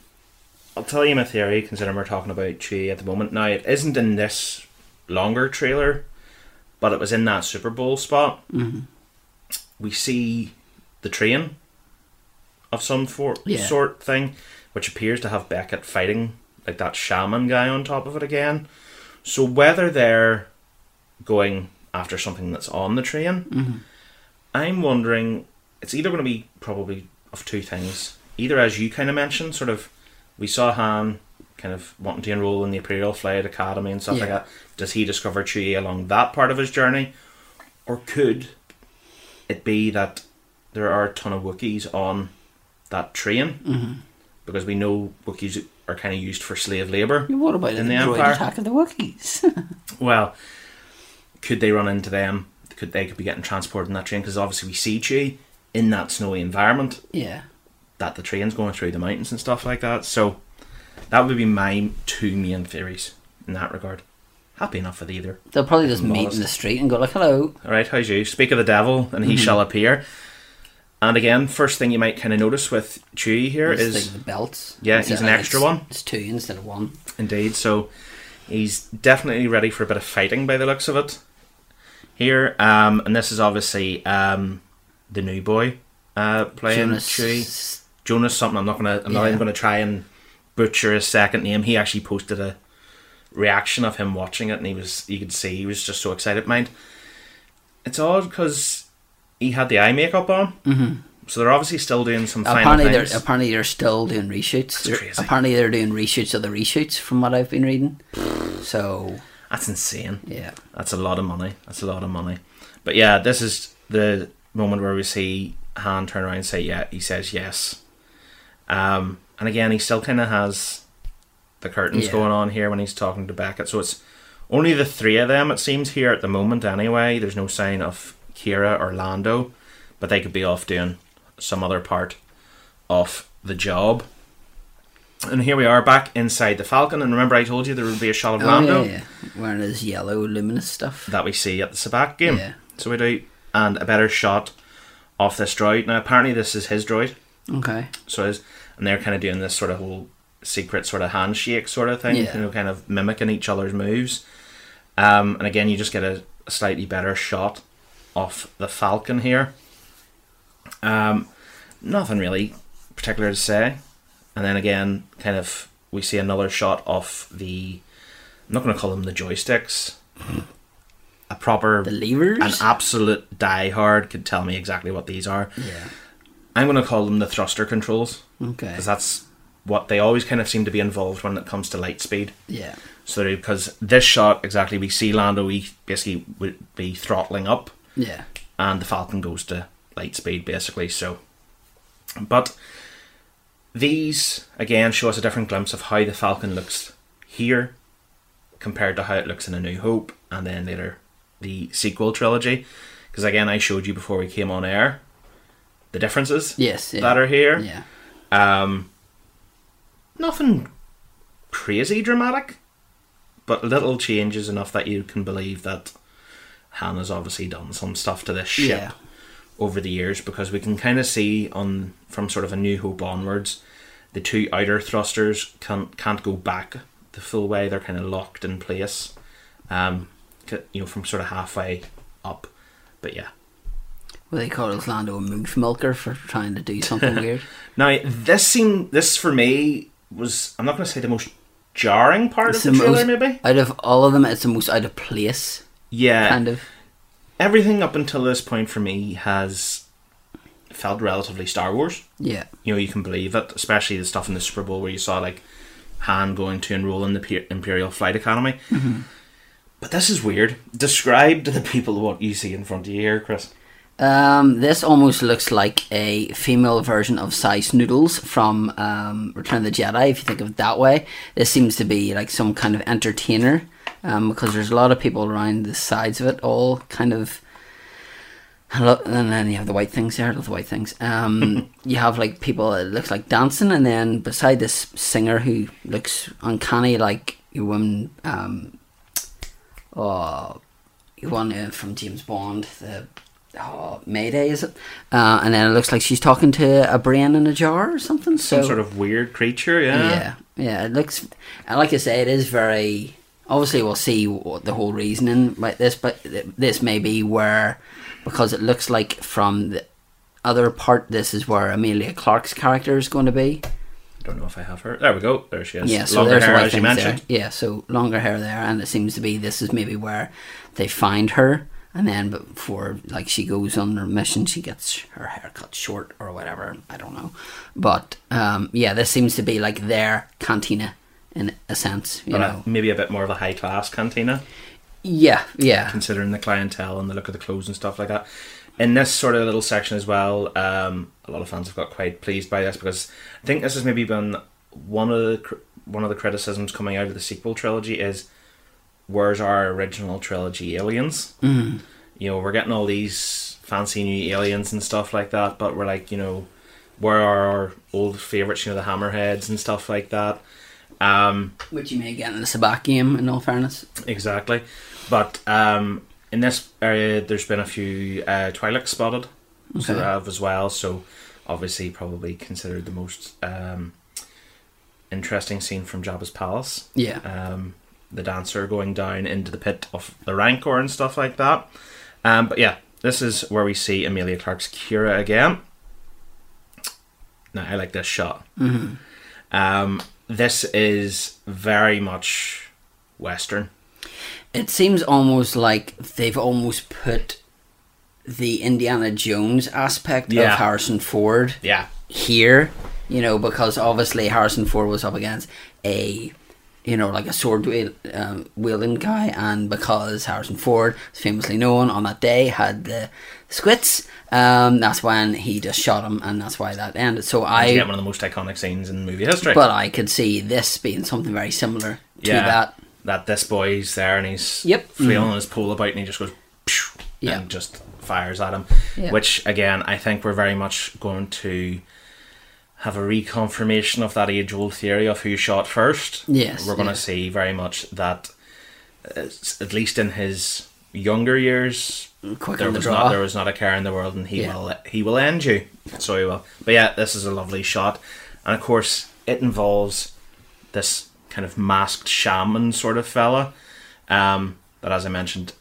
I'll tell you my theory, considering we're talking about Chewie at the moment. Now, it isn't in this longer trailer, but it was in that Super Bowl spot. Mm-hmm. We see the train of some for- Yeah. sort thing, which appears to have Beckett fighting like that shaman guy on top of it again. So whether they're going after something that's on the train, Mm-hmm. I'm wondering. It's either going to be probably of two things. Either as you kind of mentioned, sort of, we saw Han kind of wanting to enroll in the Imperial Flight Academy and stuff like that. Does he discover Chewie along that part of his journey, or could it be that there are a ton of Wookiees on that train? Mm-hmm. Because we know Wookiees are kind of used for slave labor. What about In the, the Empire? attack of the Wookiees? Well, could they run into them? Could they could be getting transported in that train? Because obviously we see Chewie in that snowy environment yeah, that the train's going through the mountains and stuff like that. So that would be my two main theories in that regard. Happy enough with either. they'll probably just meet honest. in the street and go like, "Hello." All right, how's you? Speak of the devil, and he mm-hmm. shall appear. And again, first thing you might kind of notice with Chewie here is like the belts. Yeah, he's an extra it's- one. It's two instead of one. Indeed. So he's definitely ready for a bit of fighting by the looks of it. Here, um, and this is obviously um, the new boy uh, playing Joonas- Chewie. Joonas something. I'm not gonna. I'm not even gonna try and butcher his second name. He actually posted a reaction of him watching it, and he was. You could see he was just so excited. Mind, it's odd because he had the eye makeup on. Mm-hmm. So they're obviously still doing some final Apparently, they're things. apparently they're still doing reshoots. They're-. Apparently, they're doing reshoots of the reshoots, from what I've been reading. So That's insane. yeah, That's a lot of money. That's a lot of money. But yeah, this is the moment where we see Han turn around and say, "Yeah." He says yes. Um, and again, he still kind of has the curtains Yeah. going on here when he's talking to Beckett. So it's only the three of them. It seems here at the moment. Anyway, there's no sign of Qi'ra or Lando, but they could be off doing some other part of the job. And here we are back inside the Falcon. And remember, I told you there would be a shot of oh Lando yeah, yeah, wearing his yellow luminous stuff. that we see at the sabacc game. Yeah. So we do, and a better shot of this droid. Now, apparently, this is his droid. Okay, So is, and they're kind of doing this sort of whole secret sort of handshake sort of thing. Yeah. You know, kind of mimicking each other's moves. Um, and again, you just get a, a slightly better shot of the Falcon here. Um, nothing really particular to say. And then again, kind of, we see another shot of the. I'm not going to call them the joysticks. A proper the levers. an absolute diehard could tell me exactly what these are. yeah. I'm going to call them the thruster controls Okay. because that's what they always kind of seem to be involved when it comes to light speed. Yeah. So because this shot exactly, we see Lando, we basically would be throttling up, Yeah. and the Falcon goes to light speed basically. So, but these again show us a different glimpse of how the Falcon looks here compared to how it looks in A New Hope, and then later the sequel trilogy. Because again, I showed you before we came on air the differences Yes. Yeah. that are here. Yeah. Um, nothing crazy dramatic. but little changes enough that you can believe that Hannah's obviously done some stuff to this ship Yeah. Over the years because we can kind of see on from sort of a New Hope onwards, the two outer thrusters can't can't go back the full way. They're kind of locked in place, um, you know, from sort of halfway up. But yeah. Well, they call Lando a moof milker for trying to do something weird. Now this scene, this for me was I'm not going to say the most jarring part It's of the the trailer, most- maybe. Out of all of them, it's the most out of place, Yeah, kind of. Everything up until this point for me has felt relatively Star Wars. Yeah. You know, you can believe it, especially the stuff in the Super Bowl where you saw like Han going to enroll in the Imperial Flight Academy. But this is weird. Describe to the people what you see in front of you here, Chris. Um, this almost looks like a female version of Sy Snootles from um, Return of the Jedi, if you think of it that way. This seems to be like some kind of entertainer um, because there's a lot of people around the sides of it, all kind of. And then you have the white things there, I love the white things. Um, you have like people that looks like dancing, and then beside this singer who looks uncanny like you woman, um, oh, you one uh, from James Bond, the oh, May Day is it? Uh, and then it looks like she's talking to a brain in a jar or something. Some so sort of weird creature, yeah. yeah, yeah, it looks, and like I say, it is very. Obviously, we'll see what the whole reasoning like this, but this may be where, because it looks like from the other part, this is where Emilia Clarke's character is going to be. I don't know if I have her. There we go. There she is. Yeah, so Longer there's hair, as you things there. Yeah, so longer hair there, and it seems to be this is maybe where they find her, and then before like she goes on her mission, she gets her hair cut short or whatever. I don't know, but um, yeah, this seems to be like their cantina in a sense, you But know. uh, maybe a bit more of a high class cantina. Yeah, yeah, considering the clientele and the look of the clothes and stuff like that. In this sort of little section as well, um, a lot of fans have got quite pleased by this because I think this has maybe been one of the one of the criticisms coming out of the sequel trilogy is where's our original trilogy aliens? mm. You know, we're getting all these fancy new aliens and stuff like that, but we're like, you know, where are our old favorites? You know, the hammerheads and stuff like that. Um, which you may get in the sabacc game. In all fairness, Exactly. But um, in this area, there's been a few uh, Twi'leks spotted Okay. sort of as well. So obviously, probably considered the most um, interesting scene from Jabba's palace. yeah, Um, the dancer going down into the pit of the Rancor and stuff like that. Um, but yeah, this is where we see Emilia Clarke's Qi'ra again. Now I like this shot. hmm Um, this is very much Western. it seems almost like they've almost put the Indiana Jones aspect Yeah. of Harrison Ford Yeah, here, you know, because obviously Harrison Ford was up against a, you know, like a sword um, wielding guy, and because Harrison Ford is famously known on that day had the squits, um, that's when he just shot him, and that's why that ended. So I get one of the most iconic scenes in movie history. but I could see this being something very similar to Yeah. that. that this boy's there and he's Yep. Mm-hmm. his pole about and he just goes and just fires at him. Yeah. Which again, I think we're very much going to have a reconfirmation of that age old theory of who shot first. Yes, we're going to see very much that, uh, at least in his younger years, Quick there the was draw. not there was not a care in the world, and he Yeah. will he will end you. So he will. But yeah, this is a lovely shot, and of course it involves this kind of masked shaman sort of fella, um, that as I mentioned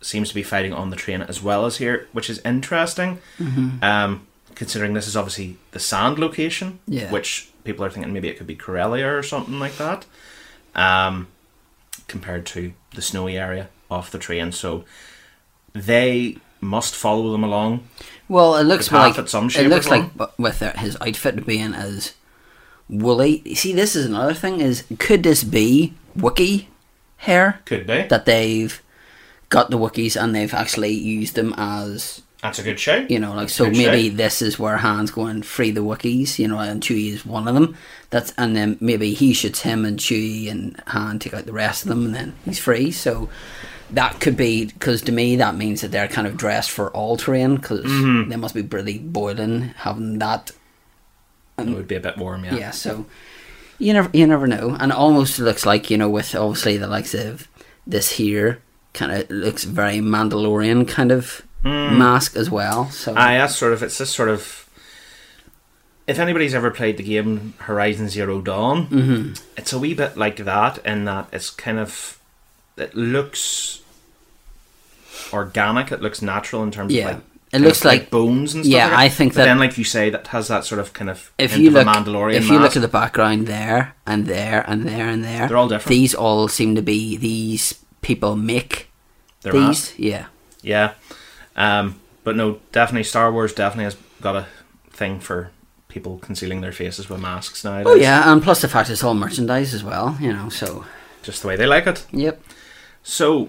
seems to be fighting on the train as well as here, which is interesting. Mm-hmm. Um, considering this is obviously the sand location, Yeah. which people are thinking maybe it could be Corellia or something like that. Um, compared to the snowy area off the train, so they must follow them along. Well, it looks like it looks like with his outfit being as woolly. See, this is another thing: is could this be Wookiee hair Could be. that they've got the Wookiees and they've actually used them as That's a good shout. you know, like so maybe shout. this is where Han's going free the Wookiees, you know, and Chewie is one of them. That's and then maybe he shoots him and Chewie and Han take out the rest of them, and then he's free. So that could be because to me that means that they're kind of dressed for all terrain because Mm-hmm. they must be really boiling having that. And, It would be a bit warm, yeah. Yeah, so You never, you never know, and it almost looks like you know, with obviously the likes of this here, kind of looks very Mandalorian kind of mask as well. So I that's sort of it's this sort of. If anybody's ever played the game Horizon Zero Dawn, Mhm. it's a wee bit like that in that it's kind of it looks organic. It looks natural in terms Yeah. of like It looks of like- bones and stuff. yeah, like. I think But that- then, like you say, that has that sort of kind of if you look, a Mandalorian if you look at the background there and there and there and there, They're all different. These all seem to be these people make Their these. mask. Yeah, Yeah. Um, but no, definitely Star Wars definitely has got a thing for people concealing their faces with masks nowadays. oh yeah, and plus the fact it's all merchandise as well. You know, so Just the way they like it. yep, So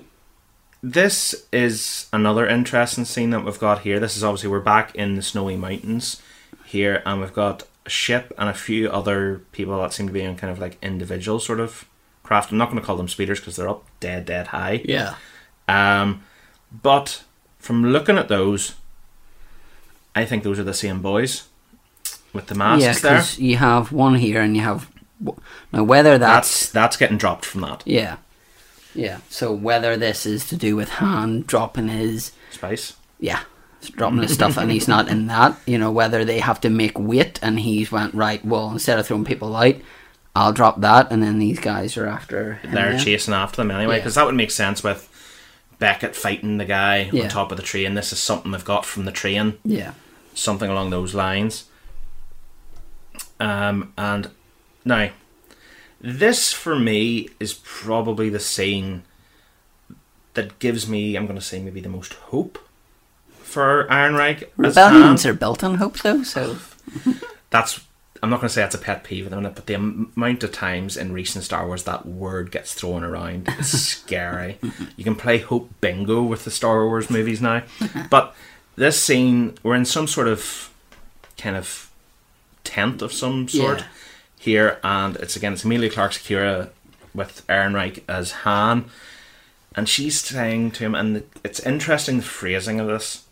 this is another interesting scene that we've got here. This is obviously we're back in the snowy mountains here and we've got a ship and a few other people that seem to be in kind of like individual sort of craft. I'm not going to call them speeders because they're up dead dead high. yeah, Um, but from looking at those, I think those are the same boys with the masks yeah. there. Because you have one here and you have now whether that's, That's that's getting dropped from that yeah, yeah. So whether this is to do with Han dropping his spice. yeah. Dropping his stuff and he's not in that, you know, whether they have to make weight and he's went right. Well, instead of throwing people out, I'll drop that, and then these guys are after. They're chasing after them anyway Yeah. because that would make sense with Beckett fighting the guy Yeah. on top of the train. This is something they've got from the train, Yeah, something along those lines. Um, and now, this for me is probably the scene that gives me, I'm going to say, maybe the most hope for Han. rebellions are built on hope, though. So That's I'm not going to say that's a pet peeve at the minute, but the amount of times in recent Star Wars that word gets thrown around is scary. You can play hope bingo with the Star Wars movies now, but this scene we're in some sort of kind of tent of some sort Yeah. Here, and it's again it's Emilia Clarke's Qi'ra with Ehrenreich as Han, and she's saying to him, and it's interesting the phrasing of this.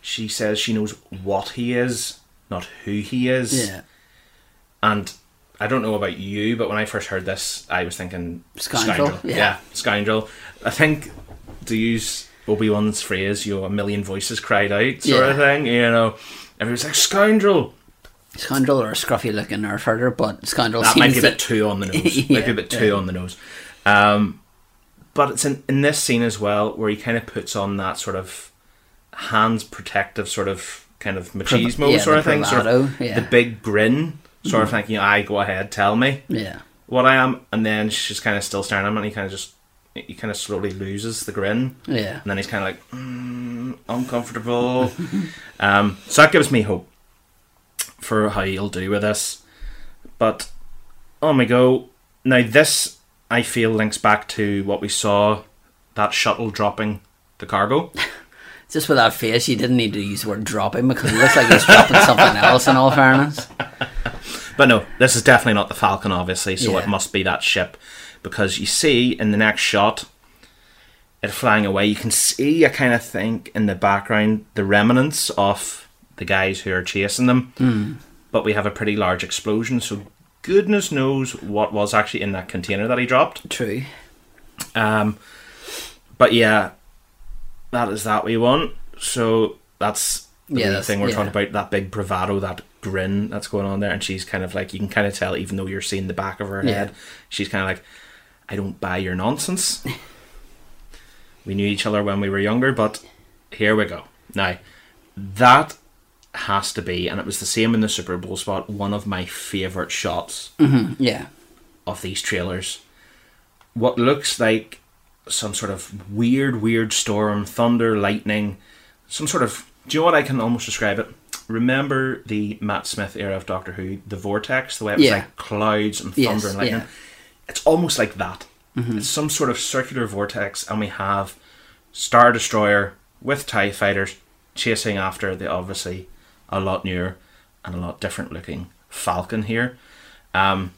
She says she knows what he is, not who he is. yeah, And I don't know about you, but when I first heard this, I was thinking Scoundrel, Yeah. yeah. scoundrel. I think to use Obi Wan's phrase, you know, a million voices cried out, sort of thing. You know, everyone's like scoundrel. Scoundrel or a scruffy looking nerf herder, but scoundrel That seems might be a bit too on the nose. might be a bit too yeah. on the nose. Um, but it's in, in this scene as well where he kind of puts on that sort of hands protective sort of kind of machismo yeah, sort of thing, sort of yeah. The big grin, sort of thinking, "I go ahead, tell me." yeah, what I am, and then she's kind of still staring at him, and he kind of just he kind of slowly loses the grin, yeah, and then he's kind of like mm, uncomfortable. um, so that gives me hope for how he'll do with this. But oh my go! Now this I feel links back to what we saw that shuttle dropping the cargo. Just with that face, you didn't need to use the word dropping because it looks like he's dropping something else. In all fairness, But no, this is definitely not the Falcon, obviously, so Yeah. it must be that ship. Because you see in the next shot, it flying away, you can see, I kind of think, in the background, the remnants of the guys who are chasing them. But we have a pretty large explosion, so goodness knows what was actually in that container that he dropped. true. Um, but yeah, that is that we want. So that's the Yeah, that's- thing we're yeah. talking about. That big bravado, that grin that's going on there, and she's kind of like you can kind of tell, even though you're seeing the back of her Yeah. head, she's kind of like, I don't buy your nonsense. we knew each other when we were younger, but here we go. Now that has to be, and it was the same in the Super Bowl spot. One of my favorite shots hmm Yeah, of these trailers. What looks like some sort of weird, weird storm, thunder, lightning, some sort of. Do you know what I can almost describe it? Remember the Matt Smith era of Doctor Who, the vortex, the way it was Yeah. like clouds and Yes, thunder and lightning. yeah. It's almost like that. It's some sort of circular vortex, and we have Star Destroyer with TIE fighters chasing after the obviously a lot newer and a lot different looking Falcon here. Um,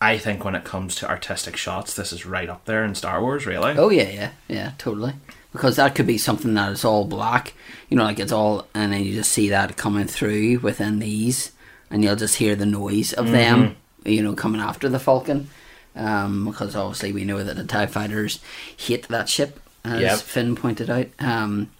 I think when it comes to artistic shots, this is right up there in Star Wars, really. Oh yeah, yeah, yeah, totally. Because that could be something that is all black, you know, like it's all, and then you just see that coming through within these, and you'll just hear the noise of them you know, coming after the Falcon, um, because obviously we know that the Tie Fighters hate that ship, as Yep. Finn pointed out. Um,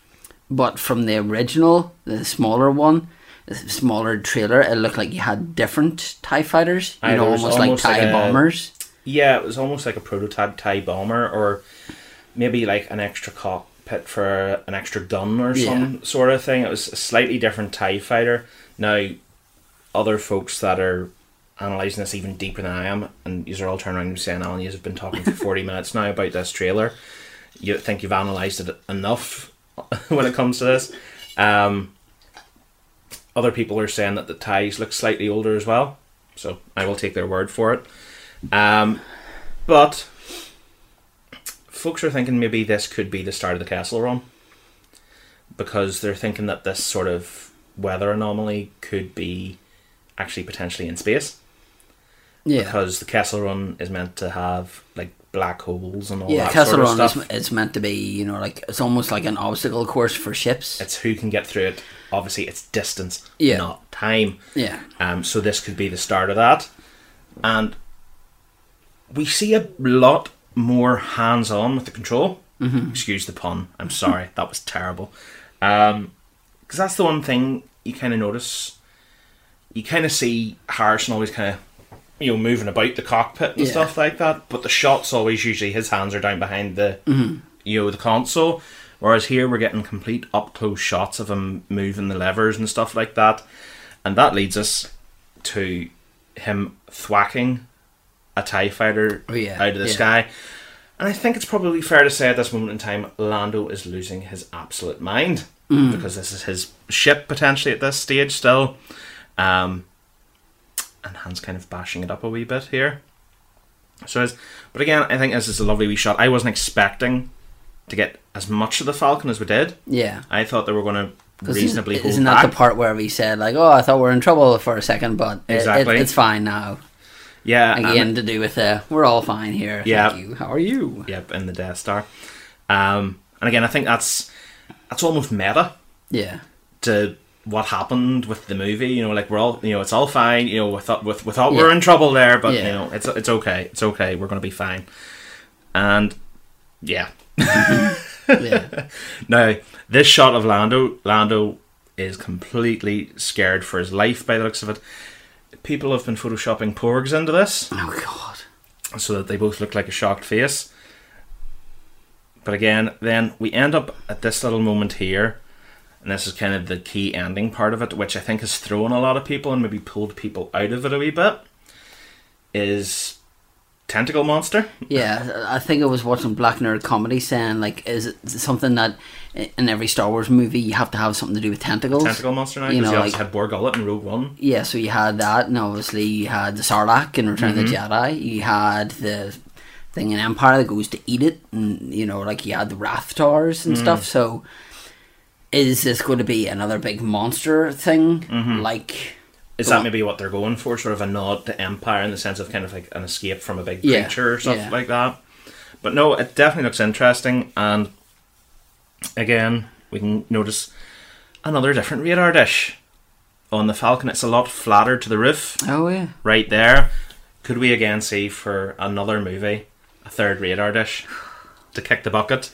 but from the original, the smaller one, the smaller trailer, it looked like you had different Tie Fighters, you Aye, know, was almost, like almost Tie like a- bombers. Yeah, it was almost like a prototype TIE bomber, or maybe like an extra cockpit for an extra gun or Yeah. some sort of thing. It was a slightly different TIE fighter. Now, other folks that are analysing this even deeper than I am, and these are all turning around and saying, Alan, you've been talking for 40 minutes now about this trailer. You think you've analysed it enough when it comes to this. Um, other people are saying that the ties look slightly older as well, so I will take their word for it. Um, but folks are thinking maybe this could be the start of the Kessel Run because they're thinking that this sort of weather anomaly could be actually potentially in space Yeah. because the Kessel Run is meant to have like black holes and all Yeah, that sort of Run stuff. is it's meant to be, you know, like it's almost like an obstacle course for ships. It's who can get through it. Obviously, it's distance, Yeah. not time. yeah, Um, so this could be the start of that, and we see a lot more hands-on with the control. Mm-hmm. Excuse the pun. I'm sorry, that was terrible. Um, Because that's the one thing you kind of notice. You kind of see Harrison always kind of, you know, moving about the cockpit and Yeah. stuff like that. But the shots always usually his hands are down behind the, you know, the console. Whereas here we're getting complete up close shots of him moving the levers and stuff like that, and that leads us to him thwacking a Tie Fighter Oh, yeah, out of the yeah. sky. And I think it's probably fair to say at this moment in time, Lando is losing his absolute mind Mm. because this is his ship potentially at this stage still. Um, and Han's kind of bashing it up a wee bit here. So, it's, but again, I think this is a lovely wee shot. I wasn't expecting to get as much of the Falcon as we did. yeah. I thought they were going to reasonably isn't, isn't back. that the part where we said like, "Oh, I thought we are in trouble for a second, but it- it- Exactly. it's fine now." yeah, and- Again, to do with the "we're all fine here." Yeah. Thank you. How are you? Yep, in the Death Star. Um, and again, I think that's that's almost meta Yeah. to what happened with the movie. You know, like we're all, you know, it's all fine. You know, we thought, with, we thought we're in trouble there, but you know, it's it's okay. It's okay. We're going to be fine. And yeah, Yeah. now this shot of Lando, Lando is completely scared for his life by the looks of it. People have been photoshopping porgs into this. oh God. so that they both look like a shocked face. But again, then we end up at this little moment here, and this is kind of the key ending part of it, which I think has thrown a lot of people and maybe pulled people out of it a wee bit. Is Tentacle Monster? Yeah, I think I was watching Black Nerd comedy saying like, is it something that in every Star Wars movie you have to have something to do with tentacles? Tentacle Monster now, You because know, you like- had Bor Gullet in Rogue One. Yeah, so you had that, and obviously you had the Sarlacc in Return Mm-hmm. of the Jedi. You had the thing in Empire that goes to eat it, and you know, like you had the rathtars Mm. and stuff. So, is this going to be another big monster thing? Mm-hmm. Like, Is that maybe what they're going for? Sort of a nod to Empire in the sense of kind of like an escape from a big Yeah, creature or something yeah. like that. But no, it definitely looks interesting. And again, we can notice another different radar dish on the Falcon. It's a lot flatter to the roof oh yeah, right there. Could we again see for another movie a third radar dish to kick the bucket?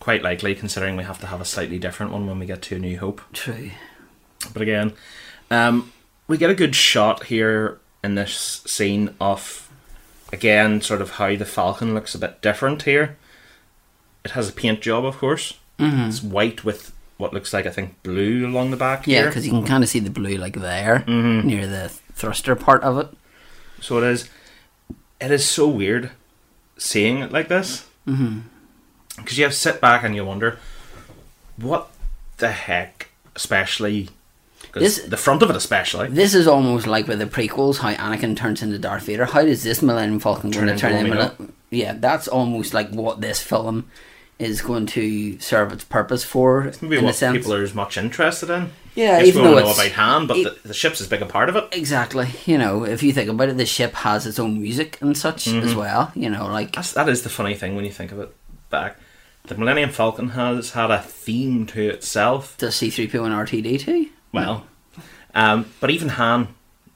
Quite likely, considering we have to have a slightly different one when we get to A New Hope. true. But again, um, we get a good shot here in this scene of, again, sort of how the Falcon looks a bit different here. It has a paint job, of course. Mhm. It's white with what looks like, I think, blue along the back Yeah, because you can kind of see the blue like there Mhm. near the thruster part of it. So it is. It is so weird seeing it like this. Mm-hmm. Because you have to sit back and you wonder, what the heck, especially. This- the front of it, especially. This is almost like with the prequels, how Anakin turns into Darth Vader. How does this Millennium Falcon Turn going to into turn into? Yeah, that's almost like what this film is going to serve its purpose for. Maybe in a sense. people are as much interested in. Yeah, Yes, even we though know about Han, but e- the, the ship's as big a part of it. exactly, you know, if you think about it, the ship has its own music and such as Mm-hmm. well. You know, like That's, that is the funny thing when you think of it back. The Millennium Falcon has had a theme to itself. does C three PO and R2-D2. Well, um, but even Han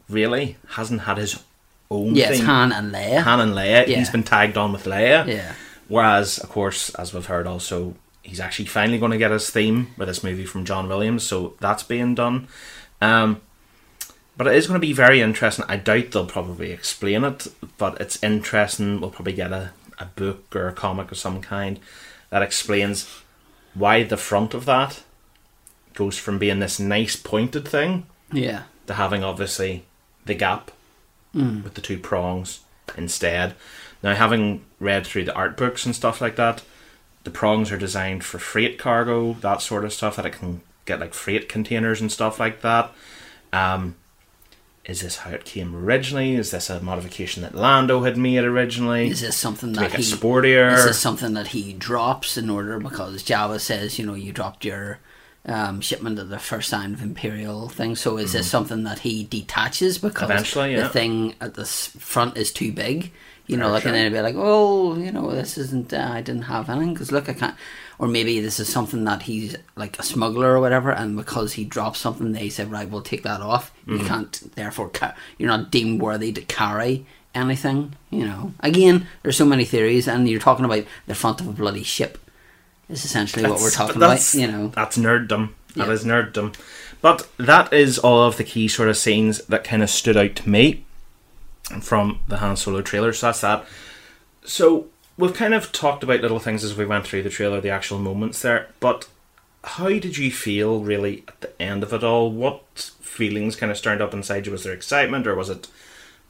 really hasn't had his own Yeah. Han and Leia. Han and Leia. Yeah. He's been tagged on with Leia. Yeah. Whereas, of course, as we've heard, also he's actually finally going to get his theme with this movie from John Williams, so that's being done. Um, but it is going to be very interesting. I doubt they'll probably explain it, but it's interesting. We'll probably get a, a book or a comic of some kind that explains why the front of that goes from being this nice pointed thing Yeah. to having obviously the gap Mm. with the two prongs instead. Now, having read through the art books and stuff like that, the prongs are designed for freight cargo, that sort of stuff, that it can get like freight containers and stuff like that. Um, is this how it came originally? Is this a modification that Lando had made originally? Is this something that he sportier? Is this something that he drops in order because Jabba says, you know, you dropped your um, shipment at the first sign of Imperial thing. So is this something that he detaches because Mm-hmm. Eventually, yeah. the thing at the front is too big? You know, Very like, and then it'd be like, oh, you know, this isn't, uh, I didn't have anything because look, I can't. Or maybe this is something that he's like a smuggler or whatever, and because he dropped something, they said, right, we'll take that off. Mm-hmm. You can't, therefore, ca- you're not deemed worthy to carry anything. You know, again, there's so many theories, and you're talking about the front of a bloody ship. Is essentially what we're talking about. that's- You know, That's nerddom. That Yeah. is nerddom. But that is all of the key sort of scenes that kind of stood out to me from the Han Solo trailer. So that's that. So we've kind of talked about little things as we went through the trailer, the actual moments there. But how did you feel really at the end of it all? What feelings kind of stirred up inside you? Was there excitement or was it,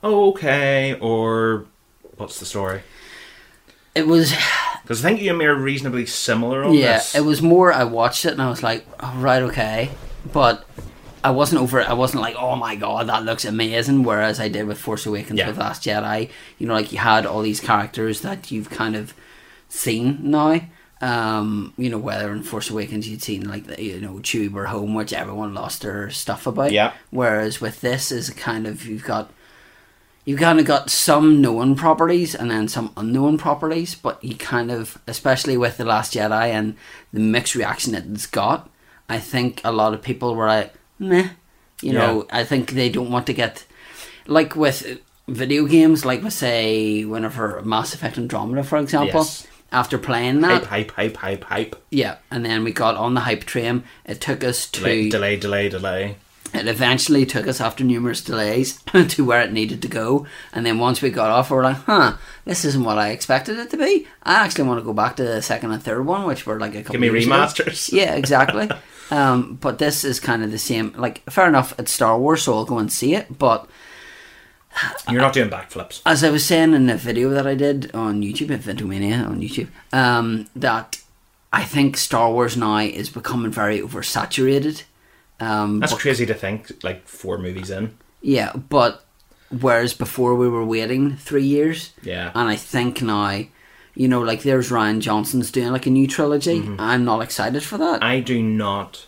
oh, okay, or what's the story? it was. Because I think you and me are reasonably similar on this. yeah, this. it was more. I watched it and I was like, oh, right, okay, but I wasn't over. it. I wasn't like, oh my god, that looks amazing. Whereas I did with Force Awakens Yeah. with Last Jedi. You know, like you had all these characters that you've kind of seen now. Um, you know, whether in Force Awakens you'd seen like the, you know Chewie were home, which everyone lost their stuff about. Yeah. Whereas with this is kind of you've got you've kind of got some known properties and then some unknown properties, but you kind of, especially with the Last Jedi and the mixed reaction that it's got, I think a lot of people were like, meh. You know, I think they don't want to get like with video games, like with say whenever Mass Effect Andromeda, for example. Yes. After playing that, hype, hype, hype, hype, hype. yeah, and then we got on the hype train. It took us to Delay, delay, delay, delay. it eventually took us after numerous delays to where it needed to go. And then once we got off, we were like, huh, this isn't what I expected it to be. I actually want to go back to the second and third one, which were like a couple Give me years ago." remasters. Yeah, exactly. um, but this is kind of the same. Like, fair enough, it's Star Wars, so I'll go and see it. But You're not doing backflips. as I was saying in the video that I did on YouTube, at Vintomania on YouTube, um, that I think Star Wars now is becoming very oversaturated. Um, That's but- crazy to think, like four movies in. Yeah, but whereas before we were waiting three years, Yeah. and I think now, you know, like there's Rian Johnson's doing like a new trilogy. I'm not excited for that. I do not.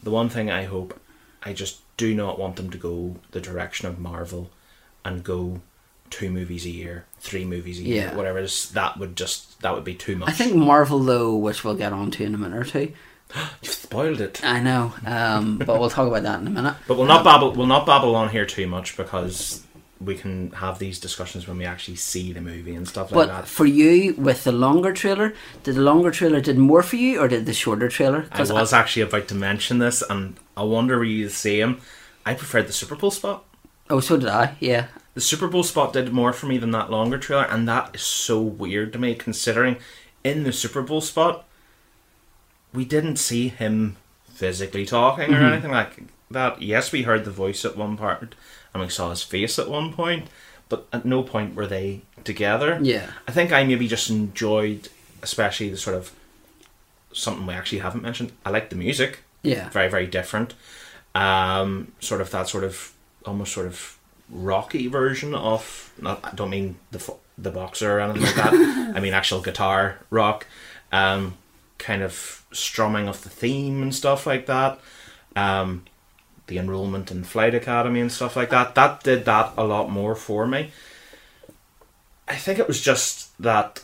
The one thing I hope, I just do not want them to go the direction of Marvel and go two movies a year, three movies a year, Yeah. whatever it is. That would just, that would be too much. I think Marvel though, which we'll get on to in a minute or two. You've spoiled it. I know, um, but we'll talk about that in a minute. But we'll not babble, we'll not babble on here too much because we can have these discussions when we actually see the movie and stuff like But that. for you, with the longer trailer, did the longer trailer did more for you, or did the shorter trailer? I was actually about to mention this, and I wonder were you the same. I preferred the Super Bowl spot. oh, so did I. Yeah, The Super Bowl spot did more for me than that longer trailer, and that is so weird to me considering in the Super Bowl spot we didn't see him physically talking or mm-hmm. anything like that. Yes, we heard the voice at one part and we saw his face at one point, but at no point were they together. yeah, I think I maybe just enjoyed, especially the sort of something we actually haven't mentioned. I like the music yeah. very very different um sort of that sort of almost sort of rocky version of not I don't mean the the boxer or anything like that I mean actual guitar rock um kind of strumming of the theme and stuff like that um the enrollment in flight academy and stuff like that that did that a lot more for me I think it was just that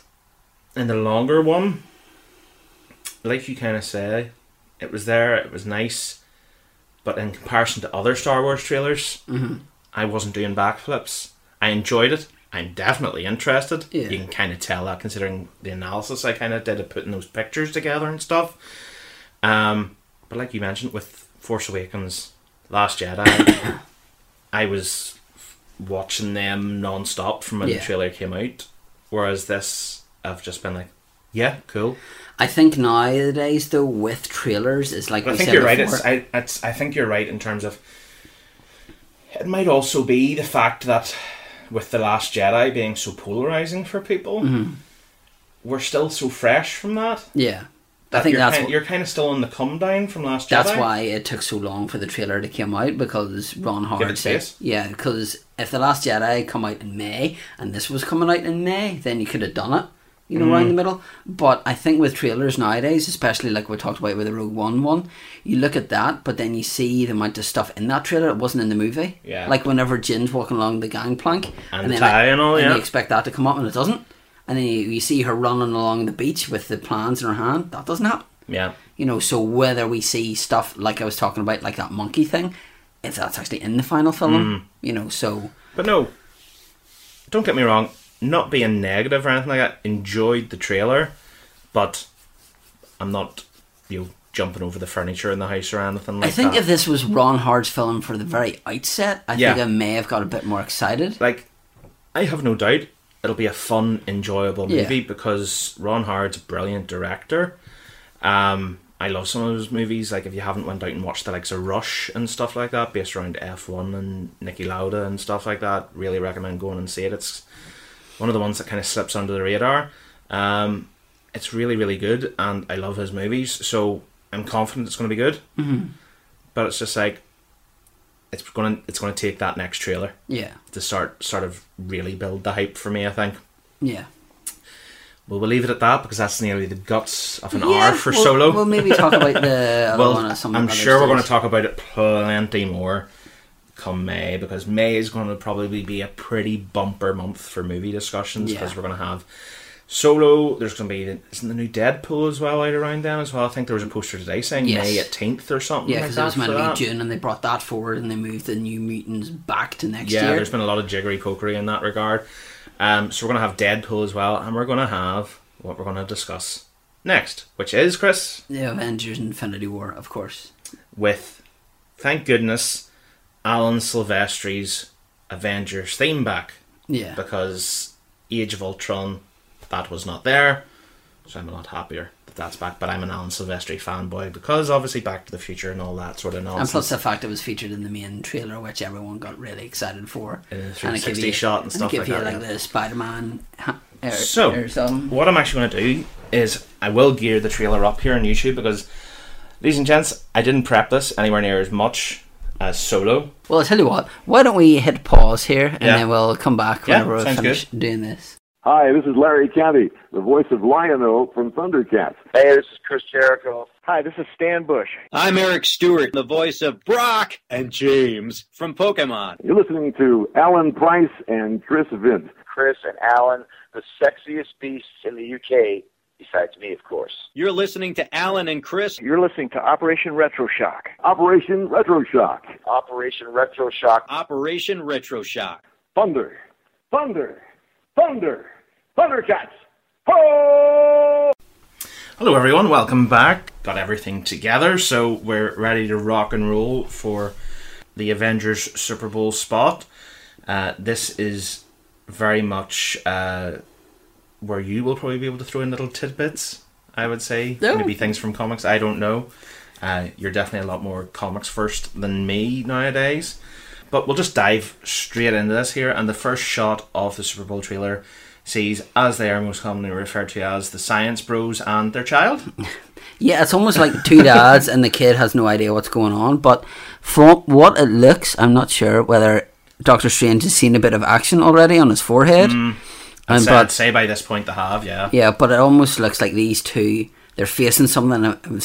in the longer one like you kind of say it was there it was nice but in comparison to other star wars trailers hmm i wasn't doing backflips I enjoyed it. I'm definitely interested. Yeah. You can kind of tell that considering the analysis I kind of did of putting those pictures together and stuff. Um, but like you mentioned, with Force Awakens, Last Jedi, I was watching them non-stop from when Yeah. the trailer came out. Whereas this, I've just been like, yeah, cool. I think nowadays though with trailers is like I think you're right. It's I, it's I think you're right in terms of. It might also be the fact that, with the Last Jedi being so polarizing for people, Mm-hmm. we're still so fresh from that. yeah. I think you're that's kind, what- you're kind of still on the come down from Last Jedi. That's Jedi. why it took so long for the trailer to come out because Ron Howard it said, space. "Yeah, because if the Last Jedi come out in May and this was coming out in May, then you could have done it, you know, Mm. around the middle." But I think with trailers nowadays, especially like we talked about with the Rogue One one, you look at that, but then you see the amount of stuff in that trailer that wasn't in the movie. Yeah. like whenever Jyn's walking along the gangplank And the then tie and all, yeah. you expect that to come up and it doesn't. And then you, you see her running along the beach with the plans in her hand. That doesn't happen Yeah, you know so whether we see stuff like i was talking about like that monkey thing if that's actually in the final film Mm. you know so but no. Don't get me wrong. Not being negative or anything like that. Enjoyed the trailer, but I'm not, you know, jumping over the furniture in the house or anything like that. i think that. if this was Ron Howard's film for the very outset i Yeah. think i may have got a bit more excited like I have no doubt it'll be a fun, enjoyable Yeah. movie because Ron Howard's a brilliant director. Um, I love some of his movies. Like if you haven't went out and watched the likes of Rush and stuff like that, based around F one and Niki Lauda and stuff like that, really recommend going and see it. It's one of the ones that kind of slips under the radar. Um, it's really really good, and I love his movies, so I'm confident it's going to be good. mm-hmm. But it's just like it's going to it's going to take that next trailer yeah to start sort of really build the hype for me. I think. yeah Well, we'll leave it at that because that's nearly the guts of an Yeah, hour for we'll, solo. we'll maybe talk about the Well, I'm sure we're going to talk about it plenty more come May because May is going to probably be a pretty bumper month for movie discussions because Yeah. we're going to have Solo. There's going to be isn't the new Deadpool as well out around then as well. I think there was a poster today saying Yes. May 18th or something. yeah like because that it was meant to be june and they brought that forward and they moved the new mutants back to next Yeah, year Yeah, there's been a lot of jiggery pokery in that regard. Um, so we're going to have Deadpool as well, and we're going to have what we're going to discuss next, which is Chris. the avengers infinity war of course with, thank goodness, Alan Silvestri's Avengers theme back yeah because Age of Ultron, that was not there, so I'm a lot happier that that's back. But I'm an Alan Silvestri fanboy because obviously Back to the Future and all that sort of nonsense. and plus the fact it was featured in the main trailer, which everyone got really excited for. In the And it 360 give you- shot and stuff it like give you that, like yeah. the Spider-Man. ha- er, So- something. what I'm actually going to do is I will gear the trailer up here on YouTube because, ladies and gents, I didn't prep this anywhere near as much as Solo. Well, I'll tell you what. Why don't we hit pause here and Yeah. then we'll come back Yeah, whenever we sounds finish doing this. Hi, this is Larry Kenney, the voice of Lion-O from Thundercats. Hey, this is Chris Jericho. Hi, this is Stan Bush. I'm Eric Stuart, the voice of Brock and James from Pokemon. You're listening to Alan Price and Chris Vint. Chris and Alan, the sexiest beasts in the UK, besides me, of course. You're listening to Alan and Chris. You're listening to Operation Retro Shock. Operation Retro Shock. Operation Retro Shock. Operation Retro Shock. Thunder. Thunder. Thunder. Thundercats. Ho! Hello, everyone. Welcome back. Got everything together, so we're ready to rock and roll for the Avengers Super Bowl spot. Uh, this is very much uh, where you will probably be able to throw in little tidbits. I would say No. maybe things from comics. I don't know. Uh, you're definitely a lot more comics first than me nowadays. But we'll just dive straight into this here. And the first shot of the Super Bowl trailer sees, as they are most commonly referred to as, the Science Bros and their child. Yeah, it's almost like two dads and the kid has no idea what's going on. But from what it looks, I'm not sure whether Doctor Strange has seen a bit of action already on his forehead. Mm. I'd And say, but I'd say by this point they have, yeah. Yeah, but it almost looks like these two they're facing something.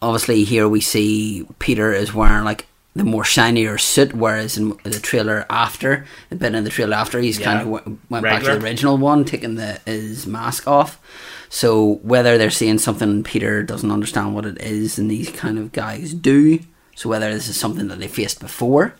Obviously here we see Peter is wearing like the more shinier suit, whereas in the trailer after the bit in the trailer after he's Yeah. kind of w- went back to the original one, taking the his mask off. So whether they're seeing something Peter doesn't understand what it is, and these kind of guys do. So whether this is something that they faced before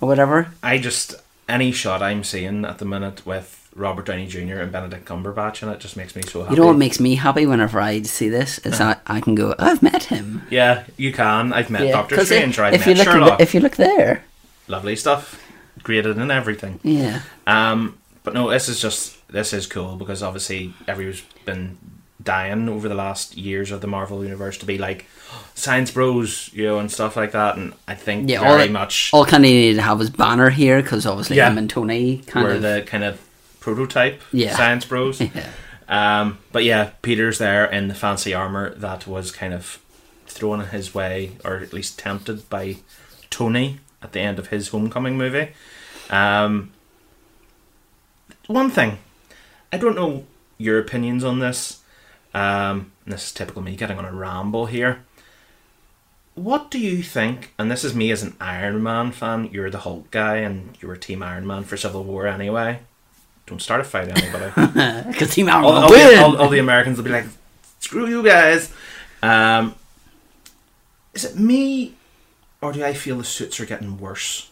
or whatever. I just any shot I'm seeing at the minute with Robert Downey Jr. and Benedict Cumberbatch in it just makes me so happy. You know what makes me happy whenever I see this is that I can go, I've met him. yeah, you can. I've met Doctor Strange. If, I've if met you look, Sherlock. if you look there, Lovely stuff. Graded and everything. yeah, Um, but no, this is just this is cool because obviously everyone's been dying over the last years of the Marvel universe to be like science bros, you know, and stuff like that. And I think yeah. All very it- much all kind of needed to have was Banner here because obviously Yeah. him and Tony kind we're of the kind of prototype Yeah. science bros. yeah. Um, but yeah, Peter's there in the fancy armor that was kind of thrown in his way, or at least tempted by Tony at the end of his Homecoming movie. Um, one thing, I don't know your opinions on this. Um, this is typical me getting on a ramble here. What do you think? And this is me as an Iron Man fan. You're the Hulk guy, and you were Team Iron Man for Civil War anyway. Don't start a fight, anybody Because Team Iron all, all, the, all, all the Americans will be like, "Screw you guys." Um, is it me, or do I feel the suits are getting worse?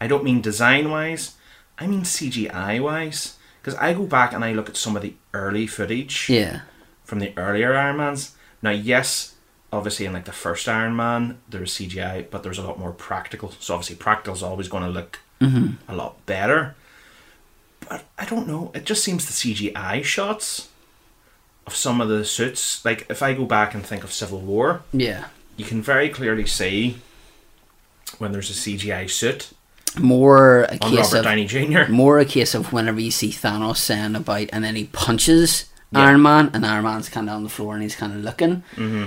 I don't mean design wise. I mean CGI wise. Because I go back and I look at some of the early footage yeah, from the earlier Iron Mans. Now, yes, obviously in like the first Iron Man there was CGI, but there's a lot more practical. So obviously practical is always going to look a lot better. But I don't know. It just seems the CGI shots of some of the suits. Like if I go back and think of Civil War, yeah. you can very clearly see when there's a CGI suit More a on case Robert of Downey Jr. more a case of whenever you see Thanos saying about and then he punches Yeah. Iron Man and Iron Man's kind of on the floor and he's kind of looking. Mm-hmm.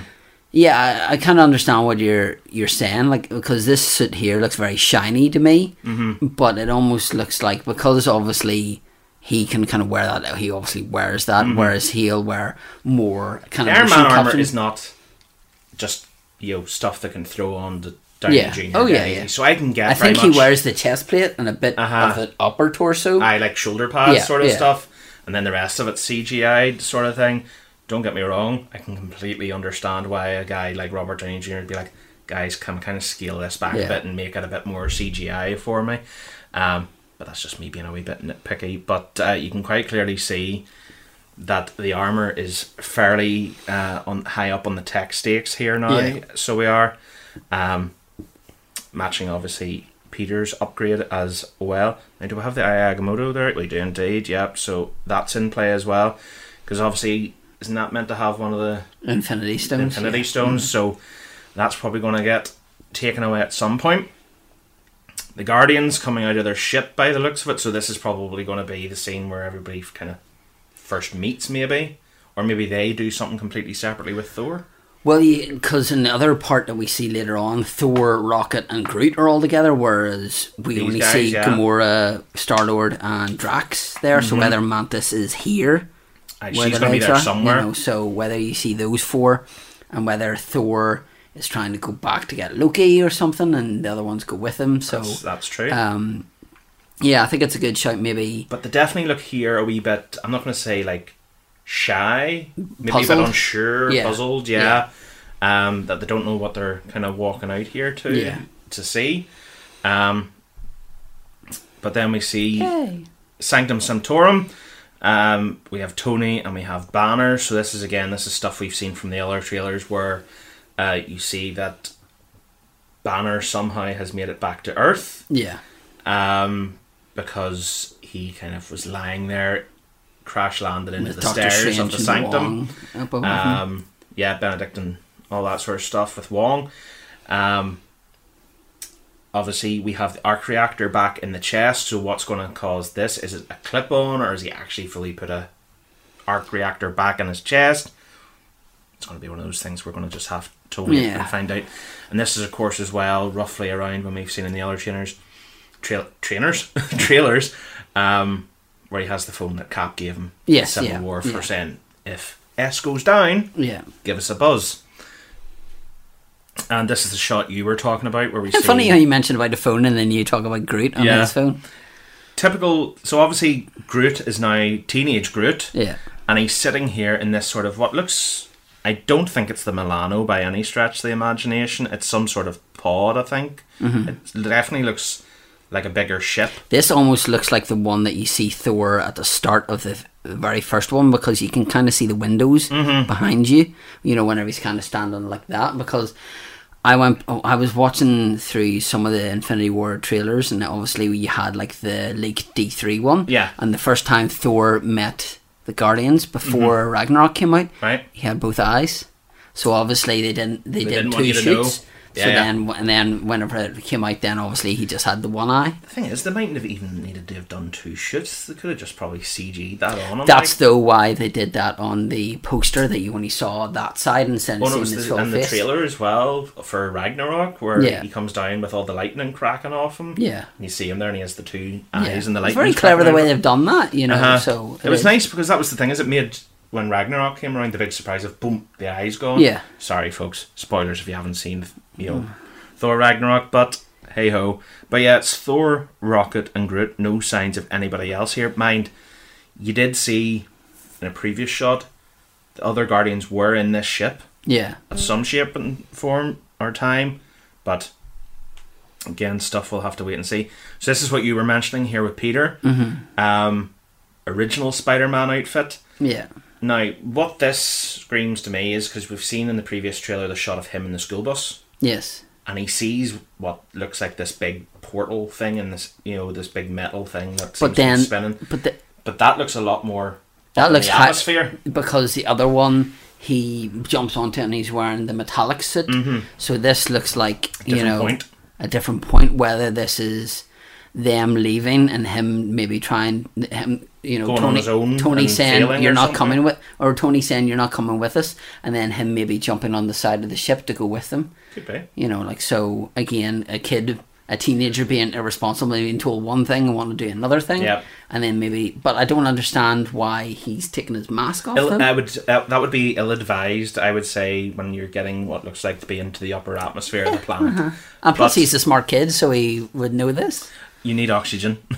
Yeah, I, I kind of understand what you're you're saying, like because this suit here looks very shiny to me, mm-hmm. but it almost looks like because obviously he can kind of wear that. He obviously wears that, whereas he'll wear more kind Mm-hmm. The of Iron Man armor captain- is not just you know stuff that can throw on the Downey Yeah. Oh, yeah, yeah. So I can get. I think he wears the chest plate and a bit Uh-huh. of the upper torso. I like shoulder pads Yeah, sort of yeah. stuff, and then the rest of it's CGI sort of thing. Don't get me wrong, I can completely understand why a guy like Robert Downey Jr. would be like, guys, can kind of scale this back a bit and make it a bit more CGI for me. Um, but that's just me being a wee bit nitpicky. But uh, you can quite clearly see that the armor is fairly uh, on high up on the tech stakes here now. Yeah. So we are. Um, matching obviously Peter's upgrade as well. Now, do we have the Eye of Agamotto there? We do indeed, yep. So that's in play as well. Because obviously, isn't that meant to have one of the Infinity Stones. Infinity yeah. Stones? So that's probably going to get taken away at some point. The Guardians coming out of their ship by the looks of it. So this is probably going to be the scene where everybody kind of first meets, maybe. Or maybe they do something completely separately with Thor. Well, because in the other part that we see later on, Thor, Rocket, and Groot are all together, whereas we These only guys, see yeah. Mm-hmm. Gamora, Star Lord, and Drax there. So whether Mantis is here, She's going to be there are, somewhere. You know, so whether you see those four, and whether Thor is trying to go back to get Loki or something, and the other ones go with him. So, that's, that's true. um, yeah, I think it's a good shout. Maybe But they definitely look here a wee bit. I'm not going to say like shy, maybe a bit unsure, Yeah. puzzled. Yeah, Um, that they don't know what they're kind of walking out here to Yeah. to see. Um, but then we see Yay. Sanctum Sanctorum. Um, we have Tony and we have Banner. So this is again, this is stuff we've seen from the other trailers where uh, you see that Banner somehow has made it back to Earth yeah, um, because he kind of was lying there, crash landed into with the Doctor stairs Strange of the sanctum. Wong up above him. Um, yeah, Benedict and all that sort of stuff with Wong. Um, obviously, we have the arc reactor back in the chest. So, what's going to cause this? Is it a clip on, or is he actually fully put a arc reactor back in his chest? It's going to be one of those things we're going to just have to wait Yeah. and find out. And this is, of course, as well, roughly around when we've seen in the other trainers, trail, trainers, trailers, um, where he has the phone that Cap gave him. Yes, Civil yeah, War for yeah. saying if S goes down, yeah. give us a buzz. And this is the shot you were talking about where we It's see funny how you mentioned about the phone and then you talk about Groot on Yeah. his phone. typical. So obviously Groot is now teenage Groot, Yeah. and he's sitting here in this sort of what looks. I don't think it's the Milano by any stretch of the imagination. It's some sort of pod, I think. Mm-hmm. It definitely looks like a bigger ship. This almost looks like the one that you see Thor at the start of the the very first one because you can kind of see the windows Mm-hmm. behind you. You know, whenever he's kind of standing like that. Because I went, oh, I was watching through some of the Infinity War trailers, and obviously you had like the leaked D three one. Yeah. And the first time Thor met the Guardians before Ragnarok came out, Mm-hmm. Right. he had both eyes. So obviously they didn't. They, did didn't two want you to know. shoots. Yeah, so yeah. then, and then whenever it came out, then obviously he just had the one eye. The thing is, they mightn't have even needed to have done two shoots. They could have just probably CG'd that on him. That's like. though why they did that on the poster that you only saw that side instead of no, it seeing his the, full and the trailer as well for Ragnarok, where Yeah. he comes down with all the lightning cracking off him. Yeah. and you see him there, and he has the two Yeah. eyes and the It's lightning. very clever the way they've done that, you know. Uh-huh. So it was is. nice because that was the thing. Is it made when Ragnarok came around the big surprise of boom, the eyes gone. Yeah. Sorry, folks. Spoilers if you haven't seen you know. Thor Ragnarok, but hey ho. But yeah, it's Thor, Rocket, and Groot. No signs of anybody else here. Mind, you did see in a previous shot the other Guardians were in this ship Yeah, of some shape and form or time, but again, stuff we'll have to wait and see. So this is what you were mentioning here with Peter. Mm-hmm. Um, original Spider-Man outfit. yeah, Now, what this screams to me is because we've seen in the previous trailer the shot of him in the school bus, yes, and he sees what looks like this big portal thing and this, you know, this big metal thing that seems but then, spinning. but the, But that looks a lot more. that looks the high atmosphere. because the other one he jumps onto and he's wearing the metallic suit. So this looks like you Mm-hmm. Know point. a different point. Whether this is them leaving and him maybe trying him you know Going on Tony his own Tony saying you're not something. coming with or Tony saying you're not coming with us and then him maybe jumping on the side of the ship to go with them. Could be. You know, like so again, a kid, a teenager being irresponsible, being told one thing and want to do another thing, Yep. and then maybe. But I don't understand why he's taking his mask off. Ill. I would uh, that would be ill advised. I would say when you're getting what looks like to be into the upper atmosphere of the planet, and plus, he's a smart kid, so he would know this. You need oxygen.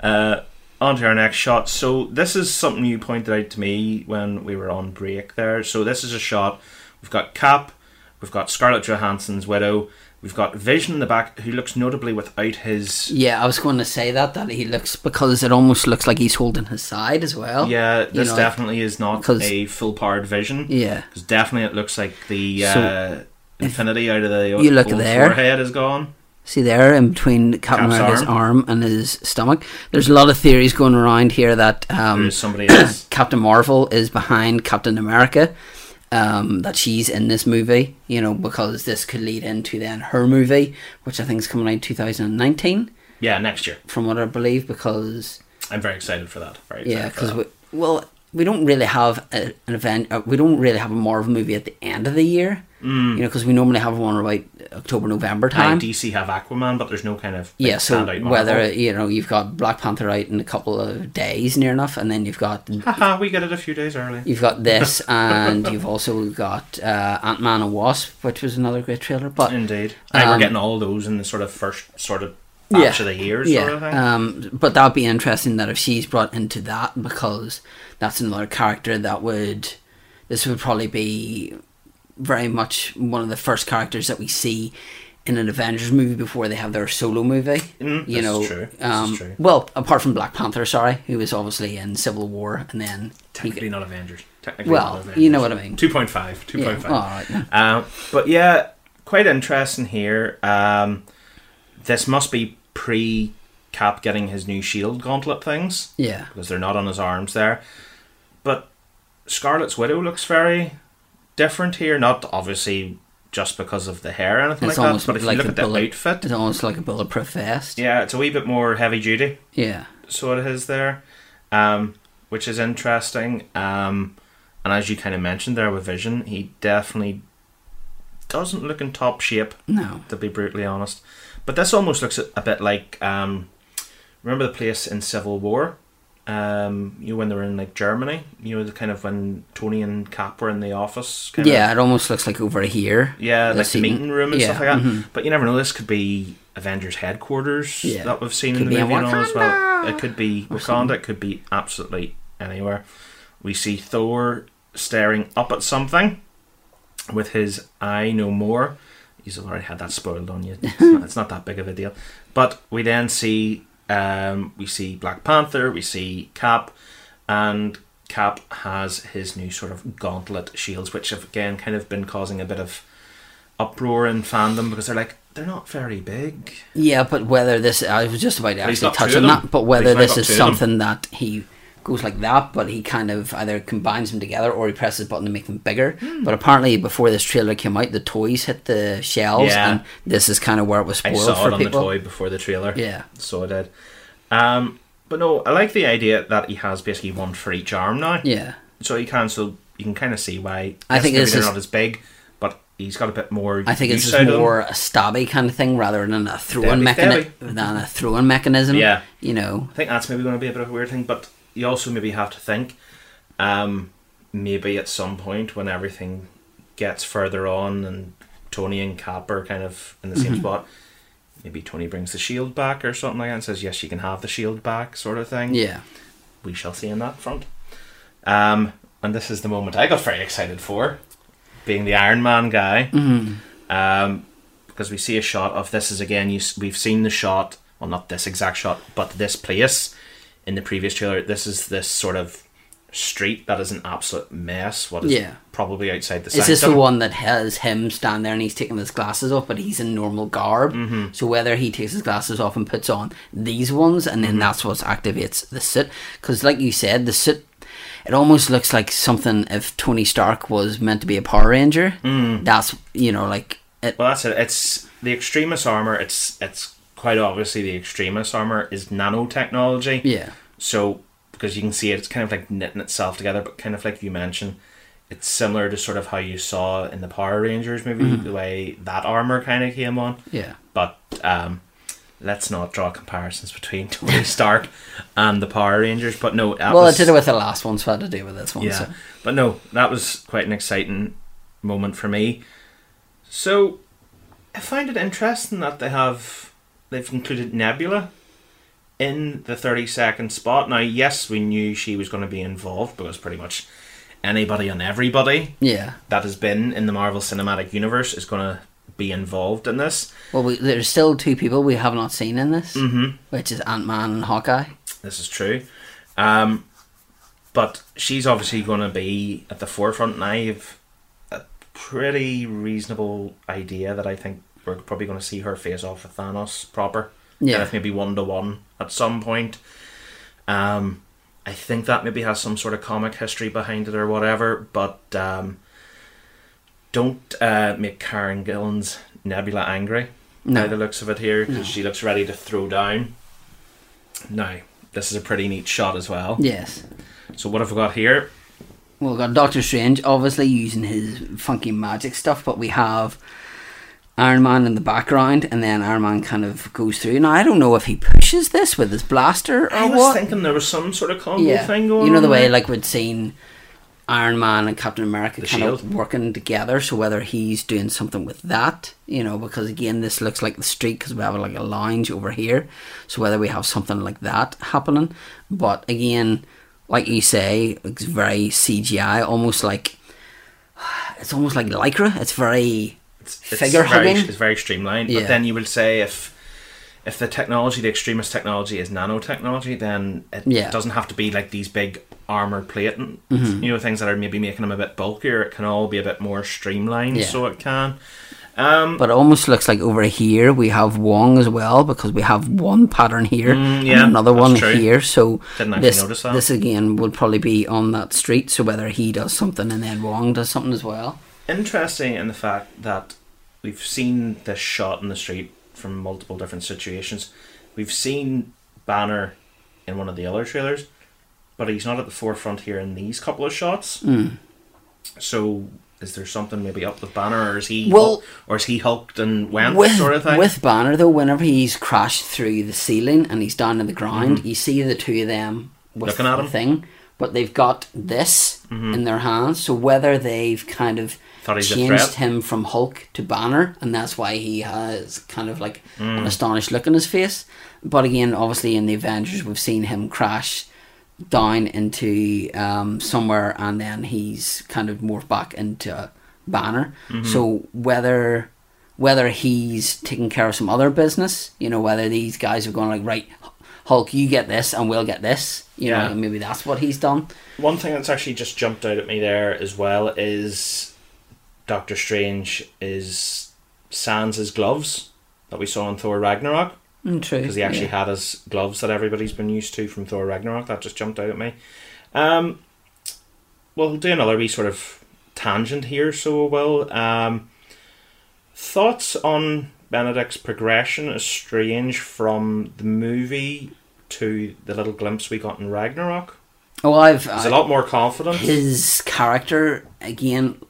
uh, on to our next shot. So this is something you pointed out to me when we were on break there. So this is a shot. We've got Cap, we've got Scarlett Johansson's widow, we've got Vision in the back, who looks notably without his. Yeah, I was going to say that that he looks because it almost looks like he's holding his side as well. Yeah, You this know, definitely is not a full powered Vision. Yeah. because definitely it looks like the So, uh, infinity out of the you look there- forehead is gone. See there, in between Captain Cap's America's arm. arm and his stomach. There's a lot of theories going around here that um, somebody else. Captain Marvel is behind Captain America. Um, that she's in this movie, you know, because this could lead into then her movie, which I think is coming out 2019, yeah, next year. from what I believe. Because I'm very excited for that. Very excited yeah, because we, well, we don't really have a, an event. Uh, we don't really have a Marvel movie at the end of the year, Mm. you know, because we normally have one about October, November time. DC have Aquaman, but there's no kind of big Yeah, so whether you know you've got Black Panther out in a couple of days, near enough, and then you've got Haha, we get it a few days early. You've got this, and you've also got uh, Ant Man and Wasp, which was another great trailer. But Indeed, I think we're Um, getting all those in the sort of first sort of batch of the year, sort of thing. um, but that'd be interesting that if she's brought into that because that's another character that would. This would probably be very much one of the first characters that we see in an Avengers movie before they have their solo movie. Mm, you know, true. Um, true. well, apart from Black Panther, sorry, who was obviously in Civil War, and then he Technically not Avengers. Technically Well, not Avengers. you know what I mean. 2.5. 2.5. Yeah, all right. Um, but yeah, quite interesting here. Um, this must be pre Cap getting his new shield gauntlet things yeah. because they're not on his arms there. But Scarlet's Widow looks very different here. Not obviously just because of the hair or anything It's like that, almost but if like you look the at the bullet- outfit, It's almost like a bulletproof vest. yeah, it's a wee bit more heavy duty. Yeah. So it is there, um, which is interesting. Um, and as you kind of mentioned there with Vision, he definitely doesn't look in top shape, No. to be brutally honest. But this almost looks a, a bit like um, remember the place in Civil War. Um, you know when they were in like Germany, you know the kind of when Tony and Cap were in the office. Kind Yeah, it almost looks like over here. yeah, the like the meeting room and Yeah, stuff like that. mhm. But you never know. This could be Avengers headquarters Yeah. that we've seen Could in the movie and all as well. It could be Wakanda. something. It could be absolutely anywhere. We see Thor staring up at something with his eye no more. You've already had that spoiled on you. It's not, it's not that big of a deal. But we then see um, we see Black Panther, we see Cap, and Cap has his new sort of gauntlet shields, which have again kind of been causing a bit of uproar in fandom because they're like they're not very big. Yeah, but whether this, I was just about to actually touch on that, but whether this is something that he goes like that, but he kind of either combines them together or he presses a button to make them bigger. Hmm. But apparently, before this trailer came out, the toys hit the shelves, Yeah. and this is kind of where it was spoiled I saw it on people. the toy before the trailer. Yeah. so I did. Um, but no, I like the idea that he has basically one for each arm now. Yeah, So you can so you can kind of see why. I yes, think maybe they're not as big, but he's got a bit more. I think it's use just out of them. more a stabby kind of thing rather than a throwing mechanism. Than a throwing mechanism. Yeah. you know. I think that's maybe going to be a bit of a weird thing, but you also maybe have to think, um, maybe at some point when everything gets further on and Tony and Cap are kind of in the Mm-hmm. same spot, maybe Tony brings the shield back or something like that and says, "Yes, you can have the shield back," sort of thing. Yeah, we shall see in that front. Um, and this is the moment I got very excited for, being the Iron Man guy. Um, because we see a shot of this is again. You we've seen the shot, well, not this exact shot, but this place in the previous trailer. This is this sort of street that is an absolute mess. What is Yeah. probably outside the is this the one that has him stand there and he's taking his glasses off, but he's in normal garb? Mm-hmm. So whether he takes his glasses off and puts on these ones, and then Mm-hmm. that's what activates the suit. Because, like you said, the suit. It almost looks like something if Tony Stark was meant to be a Power Ranger. Mm. That's you know like it, Well, that's it. It's the Extremis armor. It's it's quite obviously the Extremis armor is nanotechnology. yeah. So because you can see it, it's kind of like knitting itself together, but kind of like you mentioned, it's similar to sort of how you saw in the Power Rangers movie, Mm-hmm. the way that armor kind of came on. Yeah. But um, let's not draw comparisons between Tony Stark and the Power Rangers. But no, Well, was, it did it with the last one, so I had to do with this one. yeah. So. But no, that was quite an exciting moment for me. So I find it interesting that they have they've included Nebula in the thirty second spot. Now, yes, we knew she was going to be involved because pretty much anybody and everybody Yeah. that has been in the Marvel Cinematic Universe is going to be involved in this. Well, we, there's still two people we have not seen in this, Mm-hmm. which is Ant Man and Hawkeye. This is true. Um, but she's obviously going to be at the forefront, and I have a pretty reasonable idea that I think we're probably going to see her face off with Thanos proper. Yeah. Kind of maybe one to one at some point. Um, I think that maybe has some sort of comic history behind it or whatever, but um, don't uh, make Karen Gillan's Nebula angry No. by the looks of it here because she looks ready to throw down. Now, this is a pretty neat shot as well. Yes. So what have we got here? Well, we've got Doctor Strange obviously using his funky magic stuff, but we have Iron Man in the background, and then Iron Man kind of goes through. Now, I don't know if he pushes this with his blaster or I was what. thinking there was some sort of combo yeah. thing going on. You know the way like we'd seen Iron Man and Captain America The kind of working together. So whether he's doing something with that, you know, because again, this looks like the street because we have like a lounge over here. So whether we have something like that happening, but again, like you say, it's very CGI, almost like it's almost like lycra. It's very it's, it's figure very, hugging. It's very streamlined. Yeah. But then you would say if if the technology, the Extremis technology, is nanotechnology, then it Yeah. doesn't have to be like these big armor plating. You know, things that are maybe making them a bit bulkier. It can all be a bit more streamlined, Yeah. so it can. Um, But it almost looks like over here we have Wong as well because we have one pattern here Mm, yeah, and another one true. here. So Didn't this notice that. this again would probably be on that street. So whether he does something and then Wong does something as well. Interesting in the fact that we've seen this shot in the street from multiple different situations. We've seen Banner in one of the other trailers, but he's not at the forefront here in these couple of shots. Mm. So, is there something maybe up with Banner, or is he Well- or is he hulked and went With sort of thing? with Banner though, whenever he's crashed through the ceiling and he's down on the ground, you see the two of them with Mm-hmm. Looking at the him. thing, but they've got this in their hands. So whether they've kind of Thought he's changed threat. him from Hulk to Banner, and that's why he has kind of like Mm. an astonished look on his face. But again, obviously in the Avengers, we've seen him crash down into um, somewhere, and then he's kind of morphed back into Banner. Mm-hmm. So whether whether he's taking care of some other business, you know, whether these guys are going like, right, Hulk, you get this and we'll get this, you Yeah. know, maybe that's what he's done. One thing that's actually just jumped out at me there as well is Doctor Strange is sans his gloves that we saw in Thor Ragnarok Mm, true. because he actually yeah. had his gloves that everybody's been used to from Thor Ragnarok. That just jumped out at me. Um, we'll do another wee sort of tangent here, so we will. Um, thoughts on Benedict's progression as Strange from the movie to the little glimpse we got in Ragnarok? Oh, I've He's I- a lot more confident. his character again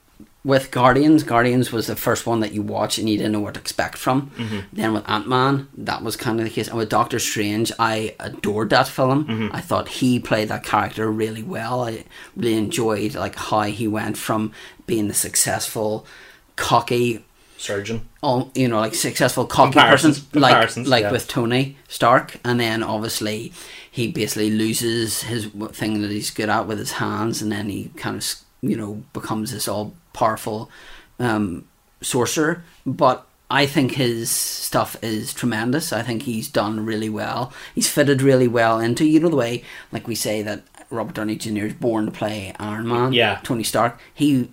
with Guardians. Guardians was the first one that you watch and you didn't know what to expect from. Mm-hmm. Then with Ant Man, that was kind of the case. And with Doctor Strange, I adored that film. Mm-hmm. I thought he played that character really well. I really enjoyed like how he went from being the successful, cocky Surgeon. all you know, like successful cocky Comparisons- person, like like yeah. with Tony Stark, and then obviously he basically loses his thing that he's good at with his hands, and then he kind of you know becomes this all powerful um, sorcerer. But I think his stuff is tremendous. I think he's done really well. He's fitted really well into you know the way like we say that Robert Downey Jr. is born to play Iron Man. Yeah. Tony Stark. He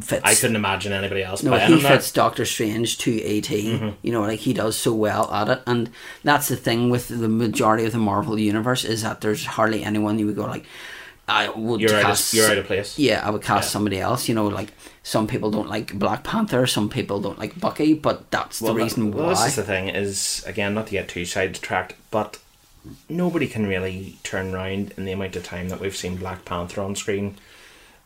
fits. I couldn't imagine anybody else No, playing he fits Doctor Strange to a Mm-hmm. You know, like he does so well at it, and that's the thing with the majority of the Marvel universe is that there's hardly anyone you would go like, I would You're out, cast. of, you're out of place. Yeah, I would cast Yeah. somebody else. You know, like some people don't like Black Panther, some people don't like Bucky, but that's the that- reason well, why. this is the thing is again not to get too sidetracked, but nobody can really turn around in the amount of time that we've seen Black Panther on screen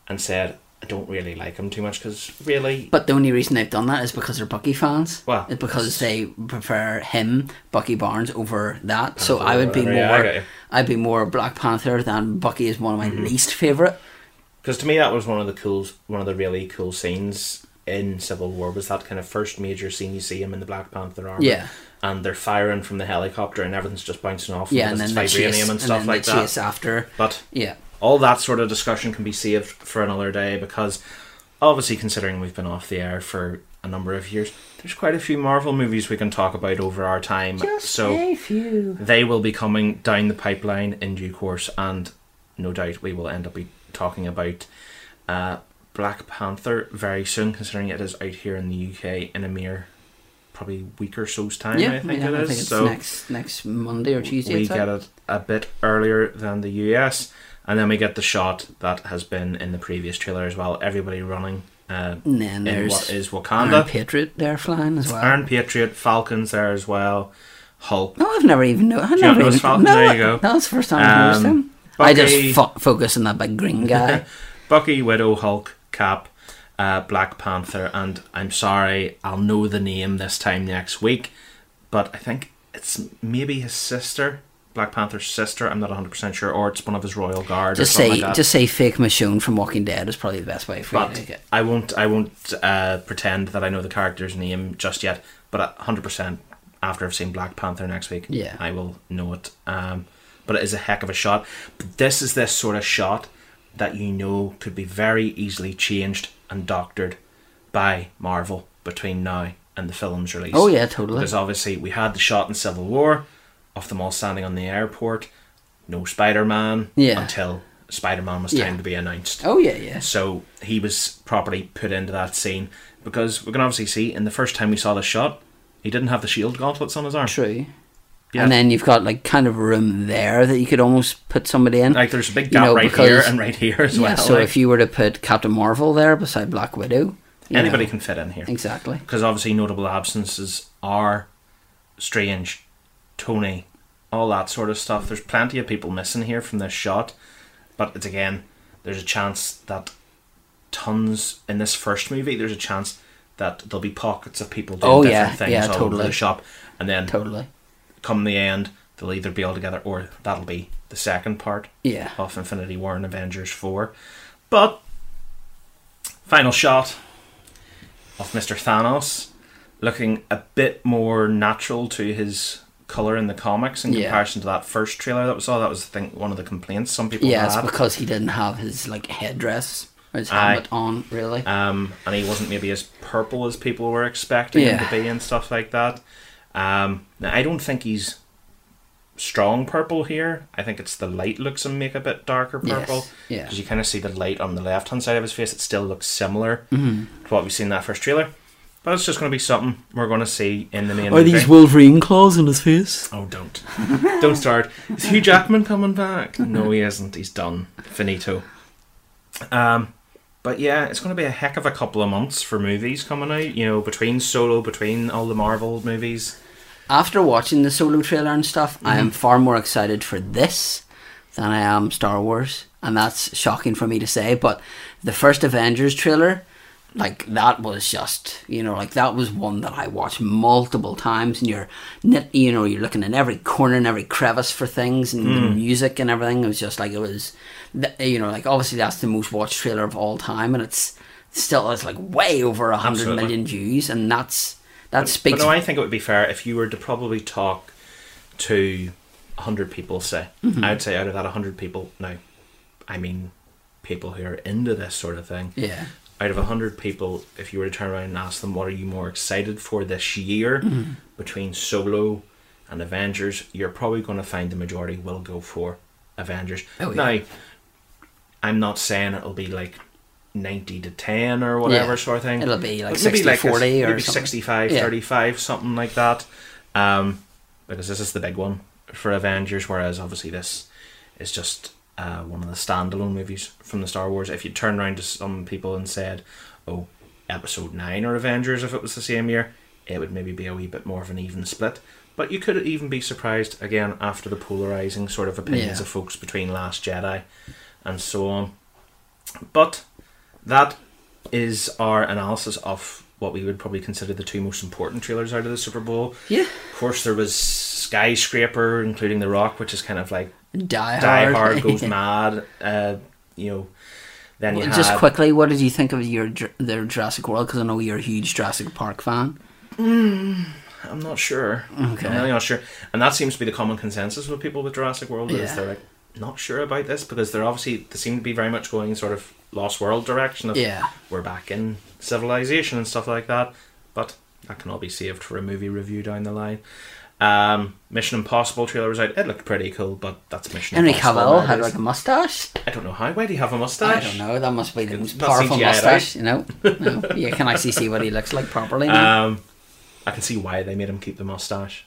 and said I don't really like him too much because really But the only reason they've done that is because they're Bucky fans. Well, it's because they prefer him, Bucky Barnes, over that. so I would be or whatever, yeah, more. I'd be more Black Panther than Bucky is one of my Mm-hmm. least favorite. Because to me that was one of the cool one of the really cool scenes in Civil War was that kind of first major scene you see him in the Black Panther armor. Yeah. And they're firing from the helicopter and everything's just bouncing off Yeah, and and then the vibranium chase, and stuff then like that. after. But Yeah, all that sort of discussion can be saved for another day because obviously considering we've been off the air for a number of years there's quite a few marvel movies we can talk about over our time Just so few. they will be coming down the pipeline in due course and no doubt we will end up talking about uh, black panther very soon considering it is out here in the uk in a mere probably week or so's time Yeah, i think yeah, it is I think it's so next next Monday or Tuesday. we get it a bit earlier than the US, and then we get the shot that has been in the previous trailer as well. Everybody running uh, And then in there's what is Iron Wakanda. Patriot there flying as well. Iron Patriot, Falcons there as well, Hulk. no, I've never even know. I've you never even, Falcon? No, There you go. That's the first time I've noticed Um, him. I just fo- focus on that big green guy. Bucky, Widow, Hulk, Cap, uh, Black Panther, and I'm sorry, I'll know the name this time next week, but I think it's maybe his sister, Black Panther's sister. I'm not 100 percent sure, or it's one of his royal guard. just say, like just say, fake Michonne from Walking Dead is probably the best way for you to But get. I won't. I won't uh, pretend that I know the character's name just yet. But hundred percent, after I've seen Black Panther next week, Yeah. I will know it. Um, but it is a heck of a shot. But this is this sort of shot that you know could be very easily changed and doctored by Marvel between now and the film's release. Oh yeah, totally. Because obviously we had the shot in Civil War of them all standing on the airport. No Spider Man Yeah. until Spider Man was Yeah. time to be announced. Oh yeah, yeah. So he was properly put into that scene because we can obviously see in the first time we saw the shot, he didn't have the shield gauntlets on his arm. True. Yeah. And then you've got like kind of room there that you could almost put somebody in. Like there's a big You gap know, right here and right here as yeah, well. so like, if you were to put Captain Marvel there beside Black Widow, anybody know, can fit in here. exactly. Because obviously notable absences are Strange, Tony, all that sort of stuff. There's plenty of people missing here from this shot, but it's again, there's a chance that tons in this first movie. There's a chance that there'll be pockets of people doing Oh, different yeah, things yeah, all over totally. the shop, and then Totally. Come the end, they'll either be all together or that'll be the second part Yeah. of Infinity War and Avengers 4. But, final shot of Mr. Thanos looking a bit more natural to his colour in the comics in Yeah. comparison to that first trailer that we saw. That was, I think, one of the complaints some people Yeah, it's because he didn't have his like headdress Or his helmet on, really. um, and he wasn't maybe as purple as people were expecting him to be and stuff like that. Um, now I don't think he's strong purple here. I think it's the light looks him make a bit darker Yes, purple. yeah. because you kind of see the light on the left hand side of his face. It still looks similar Mm-hmm. to what we've seen in that first trailer. But it's just going to be something we're going to see in the main. Are movie. these Wolverine claws in his face? Oh, don't. don't start. Is Hugh Jackman coming back? No, he isn't. He's done. Finito. Um, but yeah, it's going to be a heck of a couple of months for movies coming out. You know, between Solo, between all the Marvel movies. After watching the solo trailer and stuff, I Mm-hmm. am far more excited for this than I am Star Wars. And that's shocking for me to say, but the first Avengers trailer, like that was just you know like that was one that I watched multiple times and you're you know you're looking in every corner and every crevice for things and the Hmm. music and everything it was just like it was you know like obviously that's the most watched trailer of all time and it's still it's like way over a hundred million views and that's that speaks But no, I think it would be fair if you were to probably talk to 100 people, say. Mm-hmm. I'd say out of that 100 people, now, I mean people who are into this sort of thing. yeah out of 100 people, if you were to turn around and ask them what are you more excited for this year Mm-hmm. between Solo and Avengers, you're probably going to find the majority will go for Avengers. Oh, yeah. Now, I'm not saying it'll be like 90 to 10 or whatever Yeah. sort of thing. It'll be like But maybe 60, a- 40 or maybe something. 65 Yeah. 35 something like that. Um, because this is the big one for Avengers, whereas obviously this is just uh, one of the standalone movies from the Star Wars. If you turn around to some people and said, "Oh, Episode Nine or Avengers," if it was the same year, it would maybe be a wee bit more of an even split. But you could even be surprised again after the polarizing sort of opinions Yeah. of folks between Last Jedi and so on. But that is our analysis of what we would probably consider the two most important trailers out of the Super Bowl. yeah Of course, there was Skyscraper, including The Rock, which is kind of like Die Hard, Die Hard goes mad. Uh, you know, then you just had, quickly what did you think of your their Jurassic World because I know you're a huge Jurassic Park fan I'm not sure. Okay. I'm really not sure. And that seems to be the common consensus with people with Jurassic World is Yeah. they're like not sure about this because they're obviously they seem to be very much going sort of Lost World direction of Yeah. we're back in civilization and stuff like that. But that can all be saved for a movie review down the line. Um, Mission Impossible trailer was out. It looked pretty cool, but that's Mission Henry Impossible. Cavill had like a mustache I don't know how. Why do you have a mustache? I don't know that must be the most powerful CGI mustache you know no, you can actually see what he looks like properly now. Um, I can see why they made him keep the mustache.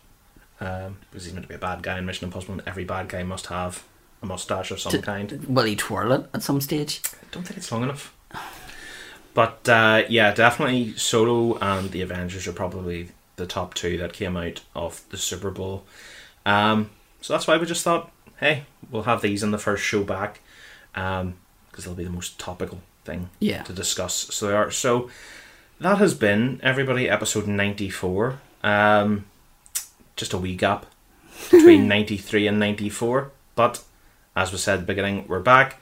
Um, because he's meant to be a bad guy in Mission Impossible, and every bad guy must have a mustache of some To- kind. will he twirl it at some stage I don't think it's long enough. But uh, yeah, definitely Solo and the Avengers are probably the top two that came out of the Super Bowl. Um, so that's why we just thought, hey, we'll have these in the first show back, because they'll be the most topical thing Yeah. to discuss. So they are. So that has been everybody episode ninety four. Um, just a wee gap between ninety three and ninety four, but as we said at the beginning, we're back.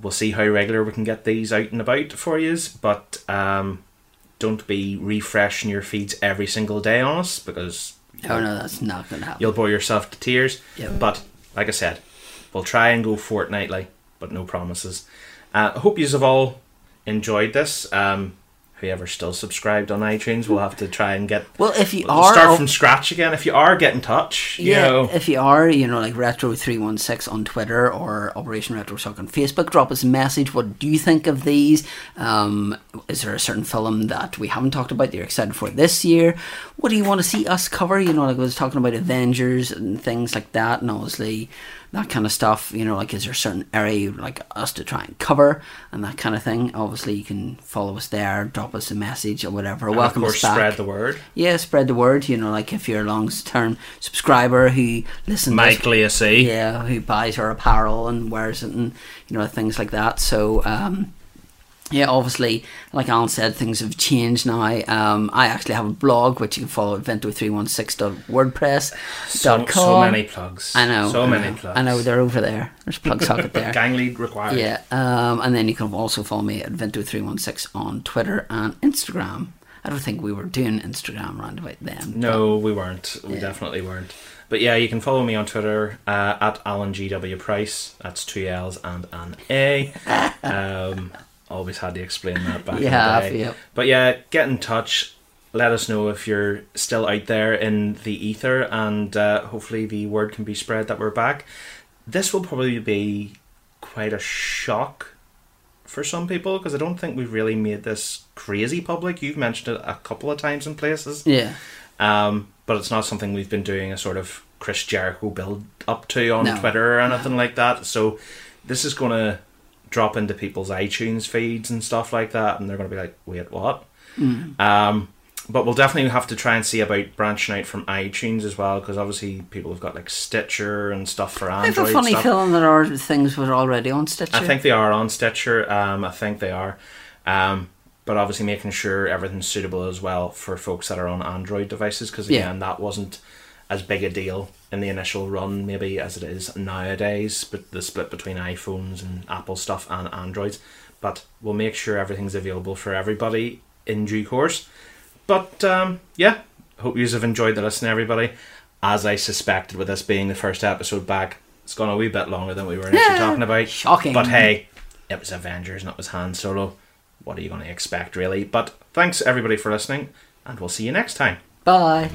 We'll see how regular we can get these out and about for you, but um, don't be refreshing your feeds every single day on us because oh no that's not gonna happen you'll bore yourself to tears. Yep. But like I said, we'll try and go fortnightly, but no promises. Uh, I hope you have all enjoyed this. Um, whoever's still subscribed on iTunes We'll have to try and get well if you we'll are start from scratch again. If you are, get in touch. You Yeah, know. if you are, you know, like Retro316 on Twitter or Operation Retro Shock on Facebook, drop us a message. What do you think of these? Um, is there a certain film that we haven't talked about that you're excited for this year? What do you want to see us cover? You know, like I was talking about Avengers and things like that, and obviously that kind of stuff. You know, like is there a certain area you'd like us to try and cover and that kind of thing? Obviously, you can follow us there, drop us a message or whatever. And Welcome of course, us back. spread the word. Yeah, spread the word. You know, like if you're a long term subscriber who listens, to Mike Lacey. yeah, who buys our apparel and wears it, and you know things like that. So, um, yeah, obviously, like Alan said, things have changed now. Um, I actually have a blog which you can follow at vento316.wordpress.com. So, so many plugs. I know. So I many know. plugs. I know they're over there. There's plug socket there. Gang lead required. Yeah, um, and then you can also follow me at Vento316 on Twitter and Instagram. I don't think we were doing Instagram round about then. No, we weren't. We Yeah. definitely weren't. But yeah, you can follow me on Twitter uh, at Alan GW Price. That's two L's and an A. Um, always had to explain that back Yeah, in the day. yep. But yeah, get in touch. Let us know if you're still out there in the ether, and uh, hopefully the word can be spread that we're back. This will probably be quite a shock for some people because I don't think we've really made this crazy public. You've mentioned it a couple of times in places, Yeah. um, but it's not something we've been doing a sort of Chris Jericho build up to on No. Twitter or anything like that. So this is going to drop into people's iTunes feeds and stuff like that, and they're going to be like, "Wait, what?" Um, but we'll definitely have to try and see about branching out from iTunes as well, because obviously people have got like Stitcher and stuff for I Android. have a funny stuff. feeling that our things were already on Stitcher. I think they are on Stitcher. Um, I think they are. Um, but obviously making sure everything's suitable as well for folks that are on Android devices, because Yeah. again, that wasn't as big a deal in the initial run, maybe as it is nowadays. But the split between iPhones and Apple stuff and Androids. But we'll make sure everything's available for everybody in due course. But um, yeah, hope you have enjoyed the listen, everybody. As I suspected, with this being the first episode back, it's gone a wee bit longer than we were initially talking about. shocking. But hey, it was Avengers and it was Han Solo. What are you going to expect, really? But thanks everybody for listening, and we'll see you next time. Bye.